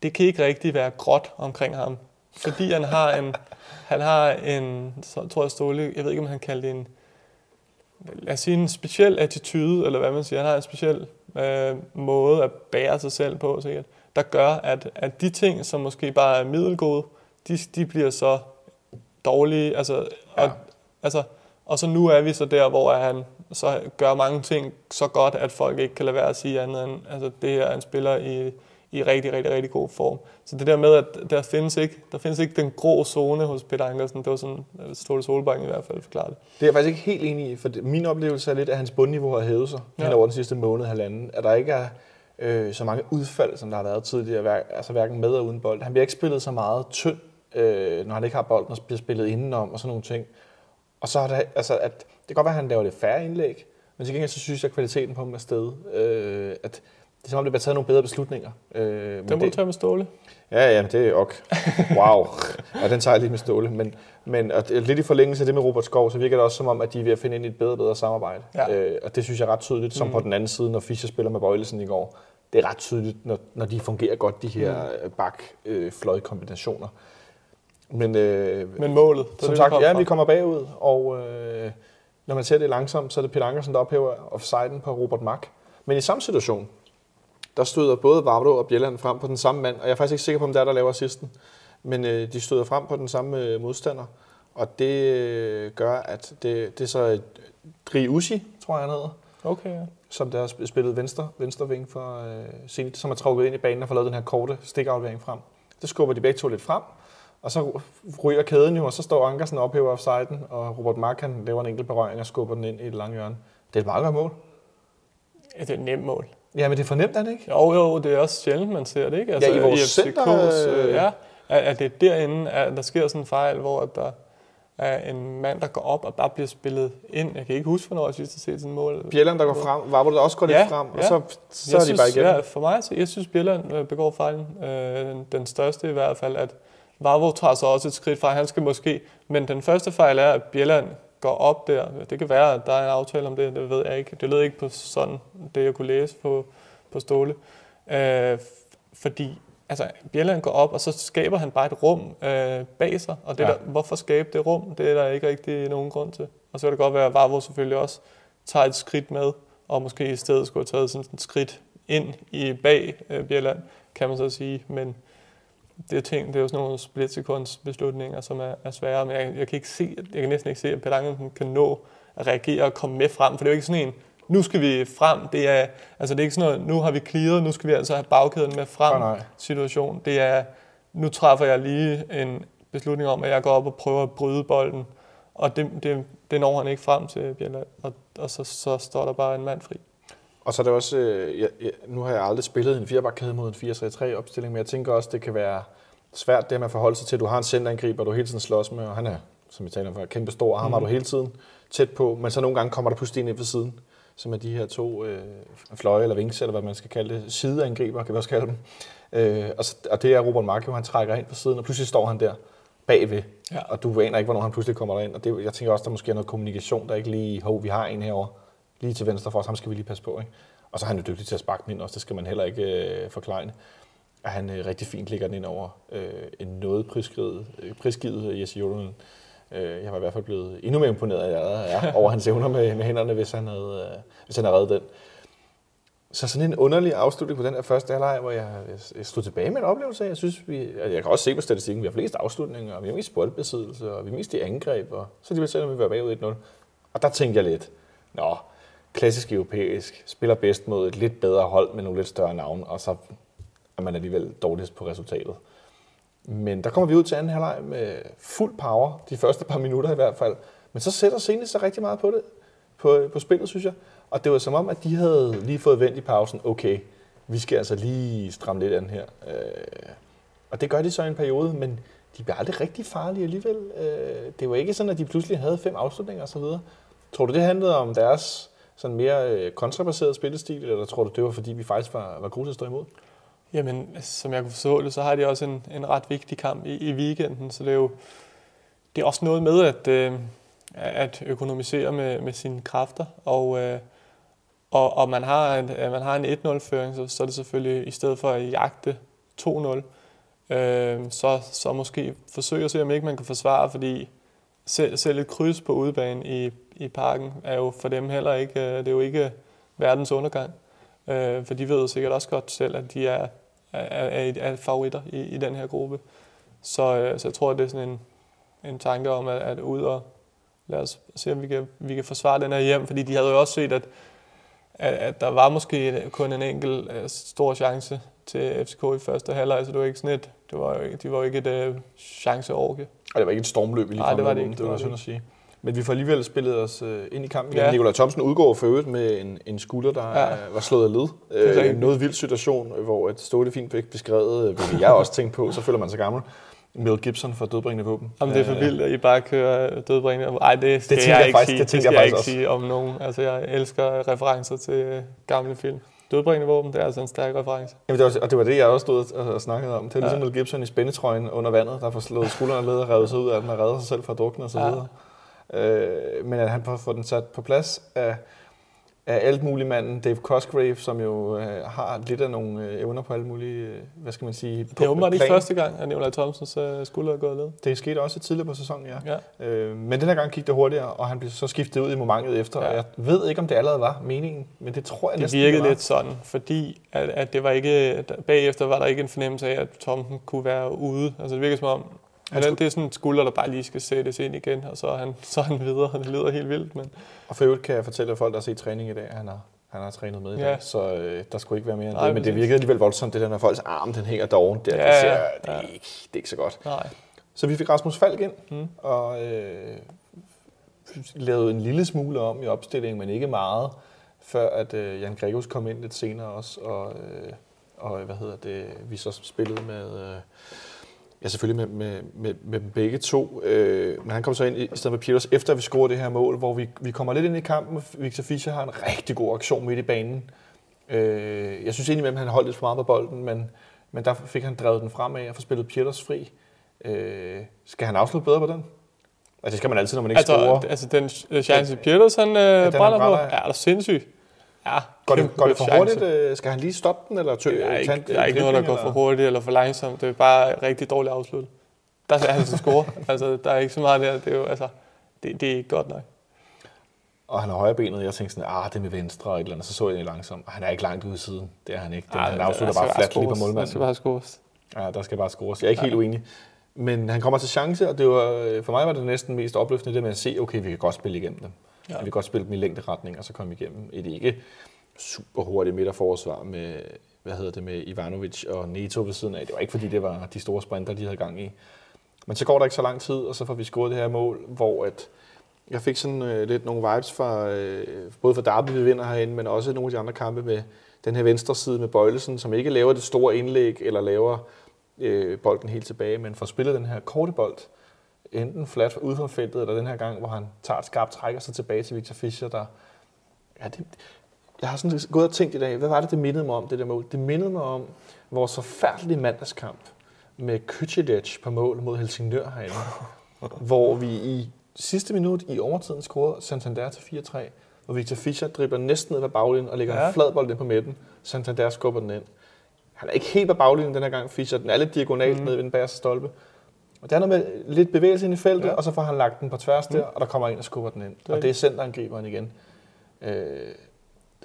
det kan ikke rigtig være gråt omkring ham. Fordi han har en, han har en, så tror jeg Ståle, jeg ved ikke, om han kalder det en, lad os sige en speciel attitude, eller hvad man siger. Han har en speciel øh, måde at bære sig selv på, sikkert, der gør, at, at de ting, som måske bare er middelgode, de, de bliver så dårlige. Altså, Ja. og, altså, og så nu er vi så der, hvor han så gør mange ting så godt, at folk ikke kan lade være at sige andet end, altså det her er en spiller i, i rigtig, rigtig, rigtig god form. Så det der med, at der findes ikke, der findes ikke den grå zone hos Peter Ankersen, det var sådan, øh, Ståle Solbakken i hvert fald forklarede det. Det er jeg faktisk ikke helt enig i, for min oplevelse er lidt, at hans bundniveau har hævet sig ja. hen over den sidste måned, halvanden. At der ikke er øh, så mange udfald, som der har været tidligere, hver, altså hverken med og uden bold. Han bliver ikke spillet så meget tynd, øh, når han ikke har bolden og bliver spillet indenom og sådan nogle ting. Og så har det, altså, at, det kan godt være, at han laver det færre indlæg, men til gengæld så synes jeg, at kvaliteten på ham er sted. Øh, at det er som om, det bliver taget nogle bedre beslutninger. Øh, men Den må det, du tage med Ståle. Ja, ja, det er ok. Wow. Ja, den tager jeg lige med ståle. Men, men og lidt i forlængelse af det med Robert Skov, så virker det også som om, at de er ved at finde ind i et bedre og bedre samarbejde. Ja. Øh, og det synes jeg er ret tydeligt, som mm. på den anden side, når Fischer spiller med Bøjlesen i går. Det er ret tydeligt, når, når de fungerer godt, de her mm. bak-fløj-kombinationer. Men, øh, Men målet, det som det, sagt, ja, fra. vi kommer bagud, og øh, når man ser det langsomt, så er det Peter Ankersen, der ophæver offsiden på Robert Mack. Men i samme situation, der støder både Vavro og Bjelland frem på den samme mand, og jeg er faktisk ikke sikker på, om det er, der laver assisten. Men øh, de støder frem på den samme øh, modstander, og det øh, gør, at det, det er så øh, Dri Ushi, tror jeg han hedder, Okay, ja. som der har sp- spillet venstre, venstre ving for øh, Zenit, som er trukket ind i banen og får lavet den her korte stikaflevering frem. Det skubber de begge to lidt frem, og så ryger kæden jo, og så står Ankersen og ophæver offsiden, og Robert Mark han laver en enkelt berøring og skubber den ind i et langt hjørne. Det er et meget godt mål. ja. Det er et nemt mål. Ja, men det er fornemt, er det ikke? Jo, jo, det er også sjældent, man ser det, ikke? Altså, i vores FCK's, center, øh, øh, ja, at, at det er derinde, at der sker sådan en fejl, hvor at der er en mand, der går op og bare bliver spillet ind. Jeg kan ikke huske, hvornår jeg sidst har set sådan et mål. Bjelland, der går frem, var der også går lidt Ja, frem, og ja. så, så er de bare igennem. Ja, for mig, så jeg synes, Bjelland øh, begår fejlen. Øh, den største i hvert fald, at Vavro tager så også et skridt fra, han skal måske, men den første fejl er, at Bjelland går op der. Det kan være, at der er en aftale om det, det ved jeg ikke. Det lød ikke på sådan, det jeg kunne læse på, på Ståle. Øh, fordi altså, Bjelland går op, og så skaber han bare et rum øh, bag sig. Og det Ja. der, hvorfor skabe det rum? Det er der ikke rigtig nogen grund til. Og så kan det godt være, at Vavro selvfølgelig også tager et skridt med, og måske i stedet skulle have taget sådan et skridt ind i bag øh, Bjelland, kan man så sige. Men det er, ting, det er jo sådan nogle splitsekunds beslutninger, som er, er svære. Men jeg, jeg, kan ikke se, jeg kan næsten ikke se, at Peter kan nå at reagere og komme med frem. For det er jo ikke sådan en, nu skal vi frem. Det er, altså det er ikke sådan noget, nu har vi clearet, nu skal vi altså have bagkæden med frem Nej, nej. situation. Det er, nu træffer jeg lige en beslutning om, at jeg går op og prøver at bryde bolden. Og det, det, det når han ikke frem til Bjelland. Og, og så, så står der bare en mand fri. Og så er det også, øh, jeg, jeg, nu har jeg aldrig spillet en firebakkæde mod en 4-3-3 opstilling, men jeg tænker også, det kan være svært det med at forholde sig til, at du har en centerangriber, du hele tiden slås med, og han er, som vi taler om før, kæmpe stor, og ham har du hele tiden tæt på, men så nogle gange kommer der pludselig en ind ved siden, som er de her to øh, fløje eller vings, eller hvad man skal kalde det, sideangriber, kan vi også kalde dem. Øh, og, og det er Robert Markio, han trækker ind på siden, og pludselig står han der bagved, ja. og du aner ikke, hvornår han pludselig kommer derind. Og det, jeg tænker også, der måske er noget kommunikation, der ikke lige, hov, vi har en herover lige til venstre for os, ham skal vi lige passe på. Ikke? Og så er han jo dygtig til at sparke den ind også, det skal man heller ikke øh, forklare. At han øh, rigtig fint ligger den ind over øh, en noget prisgivet, øh, prisgivet øh, Jesse Jolund. Øh, jeg var i hvert fald blevet endnu mere imponeret af, ja, over hans evner med, med hænderne, hvis han havde, øh, hvis han havde reddet den. Så sådan en underlig afslutning på den her første halvleg, hvor jeg, jeg stod tilbage med en oplevelse af, jeg synes, vi, altså, jeg kan også se på statistikken, vi har flest afslutninger, og vi har mest boldbesiddelse, og vi har mest i angreb, og så vil selv, vi var bagud 1-0. Og der tænkte jeg lidt, nå, klassisk europæisk, spiller bedst mod et lidt bedre hold med nogle lidt større navne, og så er man alligevel dårligst på resultatet. Men der kommer vi ud til anden halvleg med fuld power, de første par minutter i hvert fald. Men så sætter Sene sig rigtig meget på det, på, på spillet, synes jeg. Og det var som om, at de havde lige fået vendt i pausen, okay, vi skal altså lige stramme lidt an her. Øh, og det gør de så i en periode, men de bliver aldrig rigtig farlige alligevel. Øh, det var ikke sådan, at de pludselig havde fem afslutninger osv. Tror du, det handlede om deres sådan mere øh, kontrabaseret spillestil, eller tror du, det var fordi, vi faktisk var, var gode til at stå imod? Jamen, altså, som jeg kunne forstå det, så har de også en, en ret vigtig kamp i, i weekenden, så det er jo det er også noget med at, øh, at økonomisere med, med sine kræfter, og, øh, og, og man har en, øh, man har en 1-0-føring, så, så er det selvfølgelig i stedet for at jagte 2-0, øh, så, så måske forsøge at se, om ikke man kan forsvare, fordi selv, selv et kryds på udebane i, i parken er jo for dem heller ikke, øh, det er jo ikke verdens undergang. Øh, for de ved sikkert også godt selv, at de er, er, er, er favoritter i, i den her gruppe. Så, øh, så jeg tror, at det er sådan en, en tanke om at, at ud og lad os se, om vi kan, vi kan forsvare den her hjem, fordi de havde jo også set, at, at, at der var måske kun en enkelt uh, stor chance til FCK i første halvleg, så det var ikke sådan et, det var jo, de var jo ikke et uh, chanceorke. Og det var ikke et stormløb, vi lige Nej, det var det ikke. Det var sådan at sige. Men vi får alligevel spillet os uh, ind i kampen. Ja. Nikolaj Thomsen udgår for øvrigt med en, en skulder, der ja. var slået af led. Uh, en noget vild situation, hvor et Ståle fint fik beskrevet, hvilket jeg også tænkte på, så føler man sig gammel. Mel Gibson for dødbringende våben. Jamen, det er for vildt, at I bare kører dødbringende våben. Ej, det skal det jeg, jeg ikke faktisk, sige. Det, det skal jeg, jeg ikke også. sige om nogen. Altså, jeg elsker referencer til gamle film. Dødbringende våben, det er altså en stærk reference. Jamen, det var, og det var det, jeg også stod og snakkede om. Det er ligesom ja. Mel Gibson i spændetrøjen under vandet, der får slået skuldrene led og revet sig ud af den og redder sig selv fra drukne og så videre. Ja. Øh, men at han får den sat på plads af af alt muligt manden, Dave Cosgrave, som jo øh, har lidt af nogle øh, evner på alle mulige, øh, hvad skal man sige, Det er åbenbart ikke første gang, at Nikolaj Thomsens øh, skulder er gået ned. Det skete også tidligere på sæsonen, ja. ja. Øh, men den her gang gik det hurtigere, og han blev så skiftet ud i momentet efter. Ja. Jeg ved ikke, om det allerede var meningen, men det tror jeg det næsten, virkede det var. lidt sådan, fordi at, at det var ikke, bagefter var der ikke en fornemmelse af, at Thomsen kunne være ude. Altså det virker som om, han skulle... det er sådan en skulder, der bare lige skal sættes ind igen, og så er han, så er han videre, og det lyder helt vildt. Men... Og for øvrigt kan jeg fortælle folk, der har set træning i dag, at han har han har trænet med i dag, så øh, der skulle ikke være mere end Nej, det. Men det virkede alligevel voldsomt, det der, når folks arm den hænger doven der. Ja, det, ser, det, er ikke, det er ikke så godt. Nej. Så vi fik Rasmus Falk ind, mm. og øh, lavede en lille smule om i opstillingen, men ikke meget, før at øh, Jan Gregos kom ind lidt senere også, og, øh, og hvad hedder det, vi så spillede med... Øh, Ja, selvfølgelig med, med, med, med dem begge to. Øh, men han kom så ind i, stedet med Peters, efter vi scorede det her mål, hvor vi, vi kommer lidt ind i kampen. Victor Fischer har en rigtig god aktion midt i banen. Øh, jeg synes egentlig, at han holdt lidt for meget på bolden, men, men der fik han drevet den fremad og får spillet Peters fri. Øh, skal han afslutte bedre på den? Altså, det skal man altid, når man ikke altså, scorer. Altså, den chance, Peters han øh, ja, brænder på, er der sindssygt. Ja, går det, går det for hurtigt? Øh, skal han lige stoppe den? Eller tø, der er ikke, der er ikke noget, der går for hurtigt eller for langsomt. Det er bare rigtig dårligt afsluttet. Der er han til score. altså, der er ikke så meget der. Det er jo, altså, det, det er ikke godt nok. Og han har højre benet, jeg tænkte sådan, ah, det med venstre og et eller andet. Så så jeg det langsomt. Og han er ikke langt ude siden. Det er han ikke. Den, Ej, han afslutter bare fladt lige på målmanden. Der skal bare scores. Ja, der skal bare scores. Jeg er ikke ja. helt uenig. Men han kommer til chance, og det var, for mig var det næsten mest opløftende det med at se, okay, vi kan godt spille igennem dem. Ja. Vi kan godt spille dem i længderetning, og så komme igennem et ikke super hurtigt midterforsvar med, hvad hedder det, med Ivanovic og Neto ved siden af. Det var ikke fordi, det var de store sprinter, de havde gang i. Men så går der ikke så lang tid, og så får vi scoret det her mål, hvor at jeg fik sådan øh, lidt nogle vibes fra, øh, både fra Darby, vi vinder herinde, men også nogle af de andre kampe med den her venstre side med Bøjlesen, som ikke laver det store indlæg, eller laver øh, bolden helt tilbage, men får spillet den her korte bold, enten flat ud fra feltet, eller den her gang, hvor han tager et skarpt træk og så tilbage til Victor Fischer, der Ja, det, jeg har sådan gået og tænkt i dag, hvad var det, det mindede mig om, det der mål? Det mindede mig om vores forfærdelige mandagskamp med Kycilic på mål mod Helsingør herinde, hvor vi i sidste minut i overtiden scorede Santander til 4-3, hvor Victor Fischer dribler næsten ned på baglinjen og lægger ja. en flad bold ind på midten. Santander skubber den ind. Han er ikke helt på baglinjen den her gang, Fischer. Den er lidt diagonalt mm. ned ved den bagerste stolpe. Og det er noget med lidt bevægelse ind i feltet, ja. og så får han lagt den på tværs der, mm. og der kommer en og skubber den ind. Det og det er centerangriberen igen. Øh,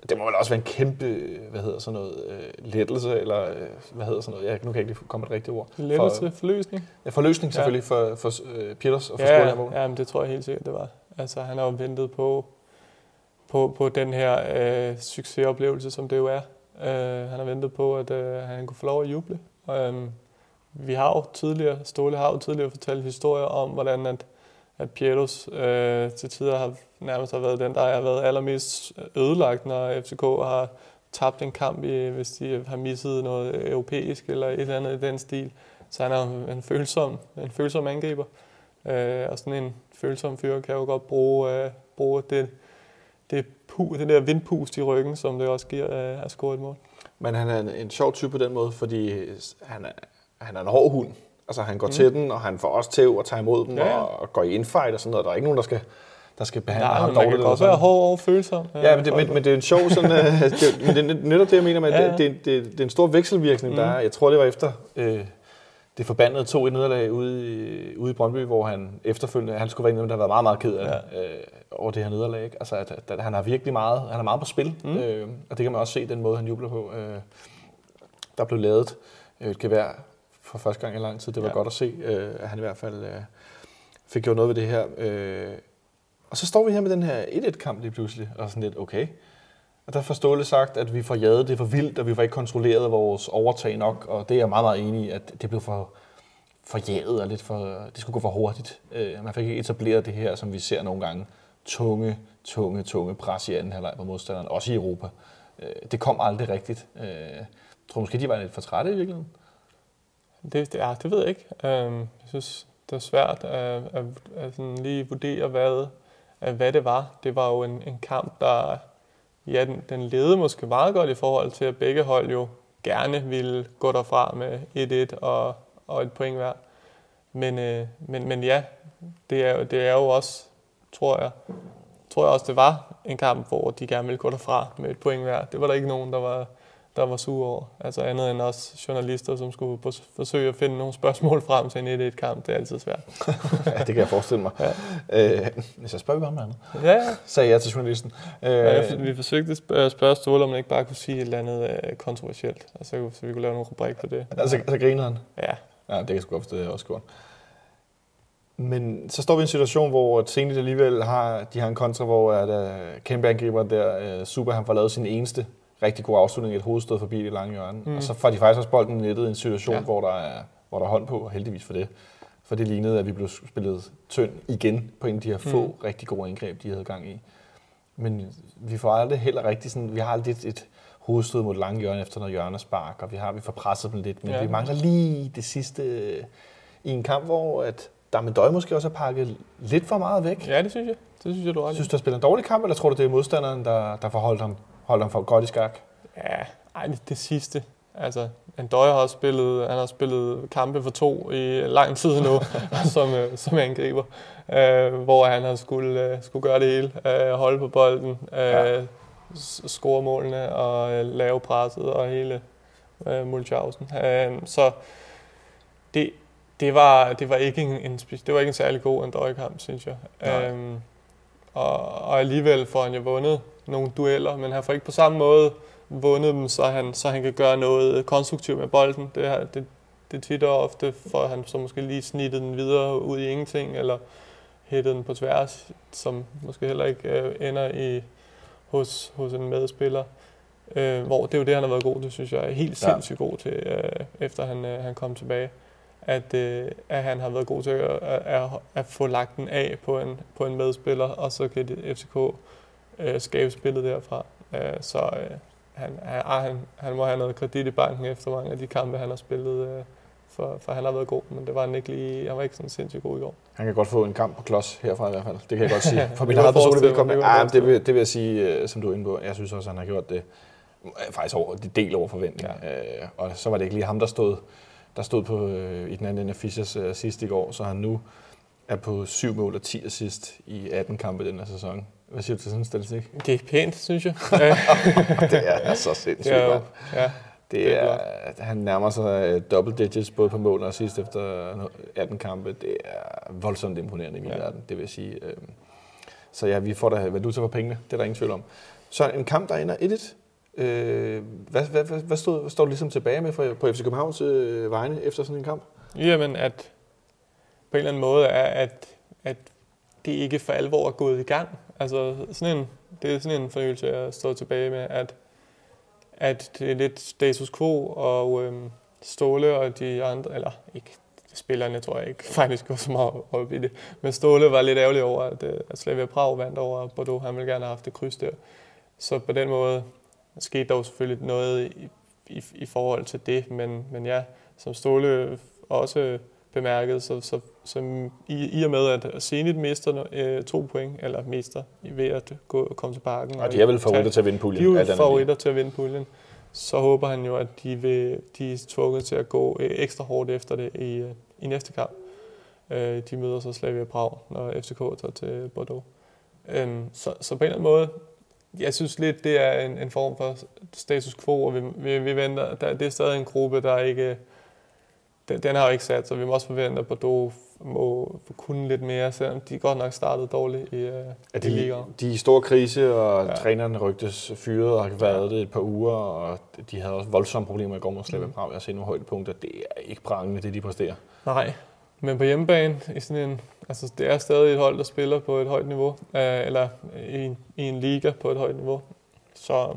det må vel også være en kæmpe, hvad hedder sådan noget, øh, lettelse, eller øh, hvad hedder sådan noget, ja, nu kan jeg ikke komme et rigtigt ord. Lettelse, for, forløsning? Ja, forløsning selvfølgelig ja. for, for uh, Peters og for ja, ja, ja, men det tror jeg helt sikkert, det var. Altså, han har jo ventet på, på, på den her øh, succesoplevelse, som det jo er. Øh, han har ventet på, at øh, han kunne få lov at juble. Og, øh, vi har jo tidligere, Ståle har jo tidligere fortalt historier om, hvordan at, at Pietos øh, til tider har nærmest har været den, der har været allermest ødelagt, når FCK har tabt en kamp, i, hvis de har misset noget europæisk eller et eller andet i den stil. Så han er en følsom, en følsom angriber. Øh, og sådan en følsom fyr kan jo godt bruge, øh, bruge det, det, pu, det der vindpust i ryggen, som det også giver øh, at score et mål. Men han er en, en sjov type på den måde, fordi han er, han er en hård hund. Altså han går mm. til den, og han får også tæv og tager imod den, ja. og, og går i infight og sådan noget. Der er ikke nogen, der skal, der skal behandle Nej, ham dårligt. Man kan godt være hård og følsom. Ja, men det, men, men det er en sjov sådan... uh, det, men det er netop det, jeg mener med, ja. det, det, det, det, er en stor vekselvirkning, mm. der er. Jeg tror, det var efter... Øh, det forbandede to i nederlag ude i, ude i Brøndby, hvor han efterfølgende, han skulle være en af dem, der har været meget, meget ked af ja. øh, over det her nederlag. Ikke? Altså, at, at, at, han har virkelig meget, han er meget på spil, mm. øh, og det kan man også se den måde, han jubler på. Øh, der blev lavet et gevær for første gang i lang tid. Det var ja. godt at se, øh, at han i hvert fald øh, fik gjort noget ved det her. Øh, og så står vi her med den her 1-1-kamp lige pludselig, og sådan lidt, okay. Og der får Ståle sagt, at vi får jaget det for vildt, og vi var ikke kontrolleret vores overtag nok, og det er jeg meget, meget enig i, at det blev for, for jaget og lidt for, det skulle gå for hurtigt. Øh, man fik ikke etableret det her, som vi ser nogle gange, tunge, tunge, tunge pres i anden halvleg på modstanderen, også i Europa. Øh, det kom aldrig rigtigt. Øh, jeg tror måske, de var lidt for trætte i virkeligheden. Det, det, ja, det ved jeg ikke. Øhm, jeg synes, det er svært at, at, at sådan lige vurdere, hvad, hvad det var. Det var jo en, en kamp, der ja, den, den ledede måske meget godt i forhold til, at begge hold jo gerne ville gå derfra med 1-1 og, og et point hver. Men, øh, men, men ja, det er, det er jo også, tror jeg, tror jeg også, det var en kamp, hvor de gerne ville gå derfra med et point hver. Det var der ikke nogen, der var, der var sur over. Altså andet end os journalister, som skulle forsøge at finde nogle spørgsmål frem til en 1-1-kamp. Det er altid svært. ja, det kan jeg forestille mig. Ja. Øh, så spørger vi noget andet. Ja. Sagde jeg til journalisten. Øh, ja, vi forsøgte at spørge Ståle, om man ikke bare kunne sige et eller andet øh, kontroversielt. Altså, så vi kunne lave nogle rubrik på det. Altså, så griner han? Ja. Ja, det kan jeg sgu godt forstå, også godt. Men så står vi i en situation, hvor Zenit alligevel har, de har en kontra, hvor at, uh, kæmpe angriber der, uh, Super, han får lavet sin eneste rigtig god afslutning, et hovedstød forbi det lange hjørne. Mm. Og så får de faktisk også bolden nettet i en situation, ja. hvor, der er, hvor der er hånd på, og heldigvis for det. For det lignede, at vi blev spillet tynd igen på en af de her få mm. rigtig gode indgreb, de havde gang i. Men vi får aldrig heller rigtig sådan, vi har aldrig et, et hovedstød mod lange hjørne efter noget hjørnespark, og vi har vi får presset dem lidt, men ja. vi mangler lige det sidste i en kamp, hvor at der med døj måske også er pakket lidt for meget væk. Ja, det synes jeg. Det synes jeg, du har Synes du, der spiller en dårlig kamp, eller tror du, det er modstanderen, der, der får holdt ham holdt ham for godt i skak? Ja, ej, det, det sidste. Altså, Andøje har også spillet, han har spillet kampe for to i lang tid nu, som, øh, som angriber, øh, hvor han har skulle, øh, skulle gøre det hele. Øh, holde på bolden, øh, ja. score målene og øh, lave presset og hele øh, Mulchausen. Øh, så det, det, var, det, var ikke en, en, det var ikke en særlig god Andøje-kamp, synes jeg. Øh, og, og alligevel får han jo vundet nogle dueller, men han får ikke på samme måde vundet dem, så han, så han kan gøre noget konstruktivt med bolden. Det, her, det, det tit og ofte får han så måske lige snittet den videre ud i ingenting, eller hættet den på tværs, som måske heller ikke øh, ender i, hos, hos en medspiller. Øh, hvor det er jo det, han har været god til, synes jeg. Helt sindssygt ja. god til, øh, efter han, øh, han kom tilbage. At, øh, at han har været god til at, at, at, at få lagt den af på en, på en medspiller, og så kan det FCK øh, skabe spillet derfra. Øh, så øh, han, han, han, han må have noget kredit i banken efter mange af de kampe, han har spillet øh, for, for han har været god, men det var han ikke lige, han var ikke sådan sindssygt god i går. Han kan godt få en kamp på klods herfra i hvert fald. Det kan jeg godt sige. For min eget personlige vedkommende. Forestille det, vil, det vil jeg sige, øh, som du er inde på. Jeg synes også, han har gjort det øh, faktisk over, det del over forventning. Ja. Øh, og så var det ikke lige ham, der stod, der stod på, øh, i den anden ende af Fischers øh, sidst i går, så han nu er på 7 mål og 10 assist i 18 kampe den her sæson. Hvad siger du til sådan en statistik? Det er pænt, synes jeg. det er så sindssygt. jo, ja, Det Det er er, han nærmer sig øh, double digits både på mål og assist efter 18 kampe. Det er voldsomt imponerende i min ja. Verden, det vil jeg sige. Øhm, Så ja, vi får da valuta for pengene, det er der ingen tvivl om. Så en kamp, der ender 1-1. Øh, hvad, hvad, hvad, hvad, stod, står du ligesom tilbage med for, på FC Københavns øh, vegne efter sådan en kamp? Jamen, at på en eller anden måde er, at, at det ikke for alvor er gået i gang. Altså, sådan en, det er sådan en fornyelse, jeg står tilbage med, at, at det er lidt status quo, og øhm, Ståle og de andre, eller ikke spillerne, tror jeg ikke faktisk går så meget op i det, men Ståle var lidt ærgerlig over, at, øh, at Slavia Prag vandt over Bordeaux. Han ville gerne have haft det kryds der. Så på den måde skete der jo selvfølgelig noget i, i, i forhold til det, men, men ja, som Ståle også bemærkede, så, så, så i, i og med, at Zenit mister øh, to point, eller mister ved at gå, komme til parken. Og de er vel favoritter til at vinde puljen. De er jo favoritter til at vinde puljen. Så håber han jo, at de, vil, de er tvunget til at gå øh, ekstra hårdt efter det i, øh, i næste kamp. Øh, De møder så Slavia Prag, når FCK tager til Bordeaux. Øhm, Så, så på en eller anden måde, jeg synes lidt, det er en, en form for status quo, og vi, vi, vi venter, der, det er stadig en gruppe, der ikke, den, den har jo ikke sat, så vi må også forvente, at Bordeaux må kunne lidt mere, selvom de godt nok startede dårligt i, øh, Er i de, ligaen. de er i stor krise, og ja. Ja. træneren rygtes fyret og har været det et par uger, og de havde også voldsomme problemer i går mod Slavia Mhm. Prag. Jeg har set nogle højdepunkter. Det er ikke prangende, det de præsterer. Nej, men på hjemmebane, i sådan en, altså det er stadig et hold, der spiller på et højt niveau, øh, eller i, en- i en liga på et højt niveau. Så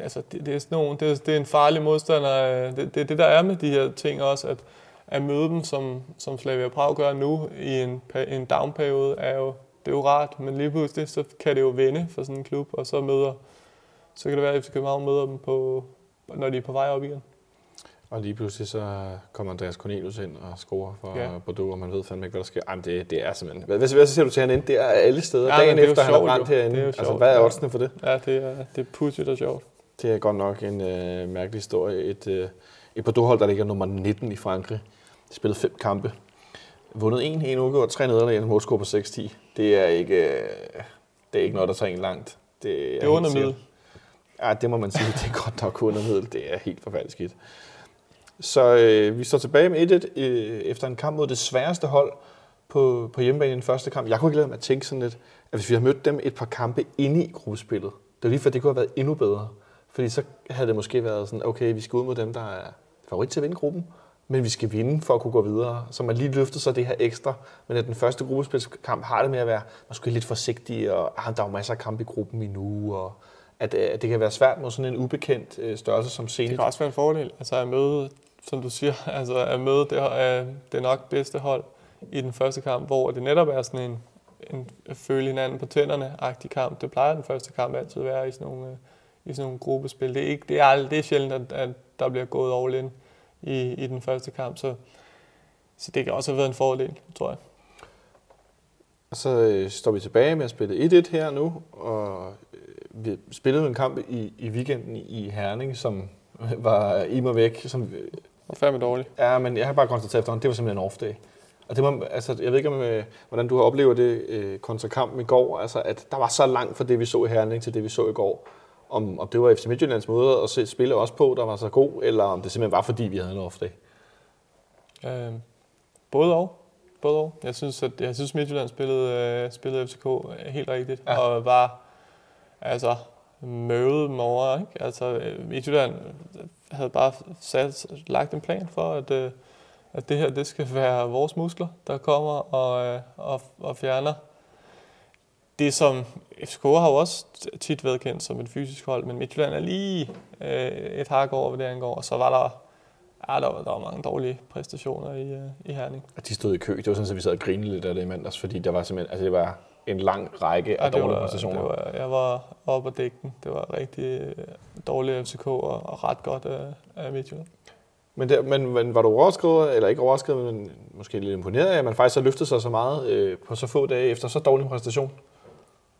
altså, det, det, er sådan nogle, det, er, det er en farlig modstander. øh, Det, det er det, der er med de her ting også, at, at møde dem, som, som Slavia Prag gør nu, i en, en downperiode, er jo, det er jo rart, men lige pludselig, så kan det jo vende for sådan en klub, og så møder, så kan det være, at FC København møder dem på, når de er på vej op igen. Og lige pludselig så kommer Andreas Cornelius ind og scorer for ja. Bordeaux, og man ved fandme ikke, hvad der sker. Ej, men det, det er simpelthen... Hvad, hvad, hvad siger du til han ind? Det er alle steder. Ja, Dagen er efter, han sjovt, brændt herinde. Det er jo altså, hvad er oddsene for det? Ja, det er, det er pudsigt og sjovt. Det er godt nok en øh, mærkelig historie. Et, øh, et Bordeaux-hold, der ligger nummer 19 i Frankrig. De spillede fem kampe. Vundet en, en uafgjort, tre nederlag, en målscore på 6-10. Det er ikke, øh, det er ikke noget, der tager en langt. Det er, Det er under middel. Ja, det må man sige. Det er godt nok under middel. Det er helt forfærdeligt skidt. Så øh, vi står tilbage med 1-1 øh, efter en kamp mod det sværeste hold på, på hjemmebane i den første kamp. Jeg kunne ikke lade mig at tænke sådan lidt, at hvis vi havde mødt dem et par kampe inde i gruppespillet, det var lige for, det kunne have været endnu bedre. Fordi så havde det måske været sådan, okay, vi skal ud mod dem, der er favorit til at vinde gruppen, men vi skal vinde for at kunne gå videre. Så man lige løfter så det her ekstra. Men at den første gruppespilskamp har det med at være måske lidt forsigtig, og ah, der er jo masser af kampe i gruppen endnu, og at, at det kan være svært mod sådan en ubekendt øh, størrelse som Det kan også være en fordel, altså at møde, som du siger, altså at møde det, øh, er det nok bedste hold i den første kamp, hvor det netop er sådan en, en føle hinanden på tænderne-agtig kamp. Det plejer den første kamp altid at være i sådan nogle, øh, i sådan nogle gruppespil. Det er, ikke, det er, aldrig, det er sjældent, at, at der bliver gået all in i, i den første kamp, så, så det kan også have været en fordel, tror jeg. Og så øh, står vi tilbage med at spille 1-1 her nu, og øh, vi spillede en kamp i, i weekenden i Herning, som var i mig væk. Som, øh, Og fandme dårligt. ja, men jeg har bare konstateret efterhånden, det var simpelthen en off-day. Og det var, altså, jeg ved ikke, om, øh, hvordan du har oplevet det øh, kontra kampen i går, altså, at der var så langt fra det, vi så i Herning, til det, vi så i går. Om, om det var FC Midtjyllands måde at se, spille også på, der var så god, eller om det simpelthen var, fordi vi havde en off-day. Øh, både og. Både og. Jeg synes, at jeg synes Midtjylland spillede, øh, spillede FCK helt rigtigt, Ja. og var altså møvet dem over. Ikke? Altså, øh, Midtjylland havde bare sat, lagt en plan for, at, øh, at det her det skal være vores muskler, der kommer og, øh, og, og fjerner det, som FCK har jo også tit været kendt som et fysisk hold, men Midtjylland er lige øh, et hak over, hvad det angår. Og så var der Ja, der var, der var mange dårlige præstationer i, øh, i Herning. Og de stod i kø. Det var sådan, at vi sad og grinede lidt af det i mandags, fordi der var simpelthen, altså det var en lang række af Ja, dårlige var, præstationer. det var, jeg var oppe at dække den. Det var rigtig øh, dårligt FCK og, og ret godt af, af Midtjylland. Men, der, men, men var du overrasket, eller ikke overrasket, men måske lidt imponeret af, at man faktisk har løftet sig så meget øh, på så få dage efter så dårlig præstation?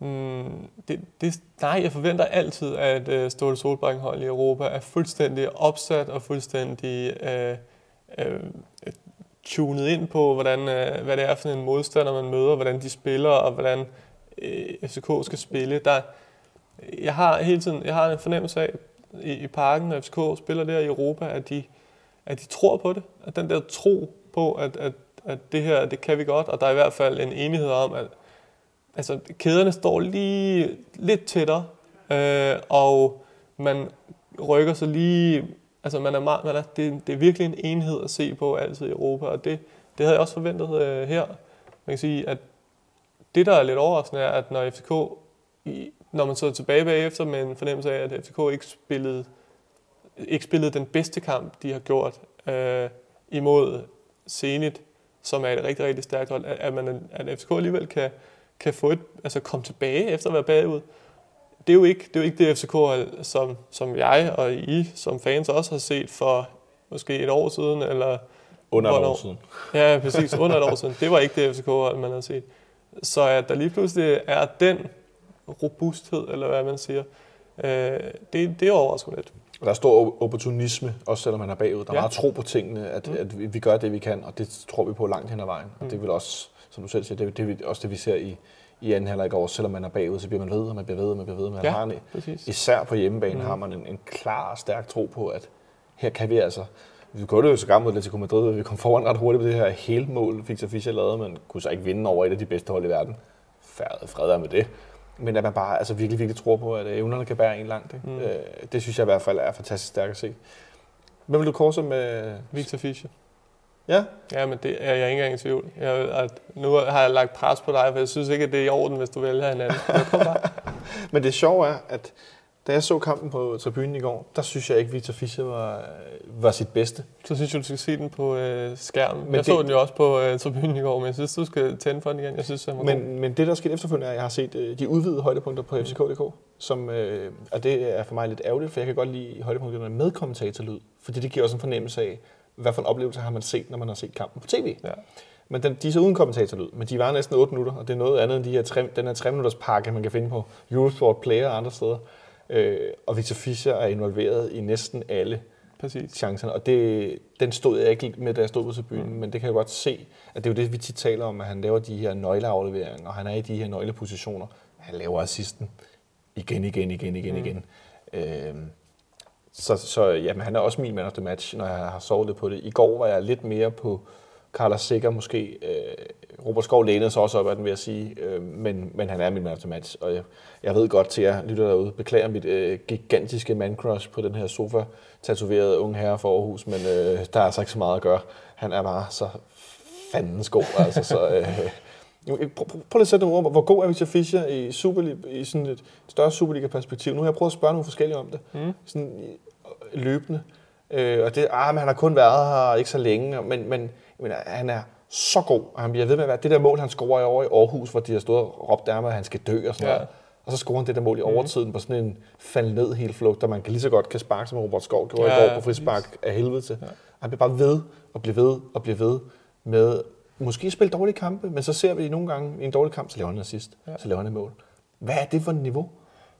Mm, det, det, nej, jeg forventer altid, at øh, Ståle Solbakken hold i Europa er fuldstændig opsat og fuldstændig øh, øh, tunet ind på, hvordan, øh, hvad det er for en modstander, man møder, hvordan de spiller, og hvordan øh, FCK skal spille. Der, jeg har hele tiden jeg har en fornemmelse af, i, i parken, når FCK spiller der i Europa, at de, at de tror på det. At den der tro på, at, at, at det her, det kan vi godt, og der er i hvert fald en enighed om, at altså, kæderne står lige lidt tættere, øh, og man rykker sig lige, altså man er, meget, man er, det, det er virkelig en enhed at se på altid i Europa, og det, det havde jeg også forventet øh, her. Man kan sige, at det, der er lidt overraskende, er, at når FCK, i, når man så tilbage bagefter med en fornemmelse af, at FCK ikke spillede, ikke spillede den bedste kamp, de har gjort øh, imod Zenit, som er et rigtig, rigtig stærkt hold, at, at, man, at FCK alligevel kan, kan få et, altså komme tilbage efter at være bagud. Det er jo ikke det, er jo ikke det FCK, som, som jeg og I som fans også har set for måske et år siden, eller under et år siden. Ja, præcis, under et år siden. Det var ikke det FCK, man har set. Så at der lige pludselig er den robusthed, eller hvad man siger, øh, det, det overrasker lidt. Der er stor opportunisme, også selvom man er bagud. Der er ja. meget tro på tingene, at, mm. at vi gør det, vi kan, og det tror vi på langt hen ad vejen. Mm. Og det vil også, som du selv siger, det, det er også det, vi ser i, i anden halvleg år. Selvom man er bagud, så bliver man ved, og man bliver ved, og man bliver ved. Man ja, har en, præcis. især på hjemmebane mm. har man en, en klar og stærk tro på, at her kan vi altså vi kunne det jo så gammel mod Atletico Madrid, vi kom foran ret hurtigt på det her hele mål, Victor Fischer lavede, men kunne så ikke vinde over et af de bedste hold i verden. Fred er med det. Men at man bare altså, virkelig, virkelig tror på, at evnerne kan bære en langt. Ikke? Mm. Øh, det synes jeg i hvert fald er fantastisk stærkt at se. Hvem vil du korse med? Victor Fischer. Ja? Ja, men det er jeg ikke engang i tvivl. Jeg, at nu har jeg lagt pres på dig, for jeg synes ikke, at det er i orden, hvis du vælger en anden. men det sjove er, at da jeg så kampen på tribunen i går, der synes jeg ikke, at Victor Fischer var, var sit bedste. Så synes jeg, du skal se den på øh, skærmen. Men jeg det, så den jo også på øh, tribunen i går, men jeg synes, du skal tænde for den igen. Jeg synes, men, god. men det, der skete efterfølgende, er, at jeg har set øh, de udvidede højdepunkter på FCK.dk, som, øh, og det er for mig lidt ærgerligt, for jeg kan godt lide højdepunkterne med kommentatorlyd, fordi det giver også en fornemmelse af, hvad for en oplevelse har man set, når man har set kampen på tv. Ja. Men den, de er så uden kommentatorlyd, men de var næsten 8 minutter, og det er noget andet end de her 3, den her 3 minutters pakke, man kan finde på Eurosport Player og andre steder. Øh, og Victor Fischer er involveret i næsten alle Præcis. chancerne. Og det, den stod jeg ikke med, da jeg stod på tribunen, mm. men det kan jeg godt se, at det er jo det, vi tit taler om, at han laver de her nøgleafleveringer, og han er i de her nøglepositioner. Han laver assisten igen, igen, igen, igen, mm. igen. Øh, så, så jamen, han er også min man of the match, når jeg har sovet lidt på det. I går var jeg lidt mere på Carlos Sikker måske. Øh, Robert Skov lænede sig også op af den, vil jeg sige. Øh, men, men han er min man of the match. Og jeg, jeg ved godt til jer lytter derude, beklager mit øh, gigantiske man-crush på den her sofa tatoverede unge herre for Aarhus, men øh, der er altså ikke så meget at gøre. Han er bare så fandens god. altså, så, øh, prøv, prøv lige at sætte nogle ord. Hvor god er Victor Fischer i, Super, i sådan et større Superliga-perspektiv? Nu har jeg prøvet at spørge nogle forskellige om det. Mm. Sådan løbende. Øh, og det, ah, men han har kun været her ikke så længe, men, men men han er så god, og han bliver ved med at være det der mål, han scorer i over i Aarhus, hvor de har stået og råbt der med, at han skal dø og sådan ja. noget. Og så scorer han det der mål i mhm. overtiden mm. på sådan en fald ned helt flugt, der man kan lige så godt kan sparke, som Robert Skov gjorde ja, i går på frispark af helvede til. Ja. Han bliver bare ved og bliver ved og bliver ved med måske spille dårlige kampe, men så ser vi nogle gange i en dårlig kamp, så laver han assist, ja. så laver han et mål. Hvad er det for et niveau?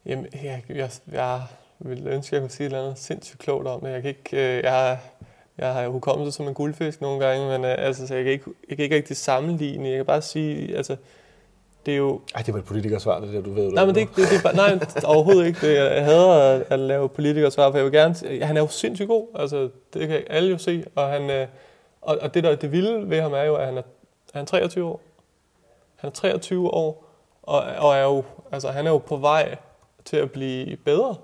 Jamen, jeg, jeg, jeg vil ønske, at jeg kunne sige et eller andet sindssygt klogt om det. Jeg kan ikke, øh, jeg, jeg har hukommelse som en guldfisk nogle gange, men uh, altså, så jeg, kan ikke, jeg kan ikke rigtig sammenligne. Jeg kan bare sige, altså, det er jo... Ej, det var et politikersvar, det der, du ved. Nej, men det, det, det, nej, overhovedet ikke. Det, jeg hader at, at lave politikersvar, for jeg vil gerne... Han er jo sindssygt god, altså, det kan alle jo se, og, han, uh, og, og det, der det vilde ved ham er jo, at han er, han er 23 år. Han er 23 år, og, og er jo, altså, han er jo på vej til at blive bedre.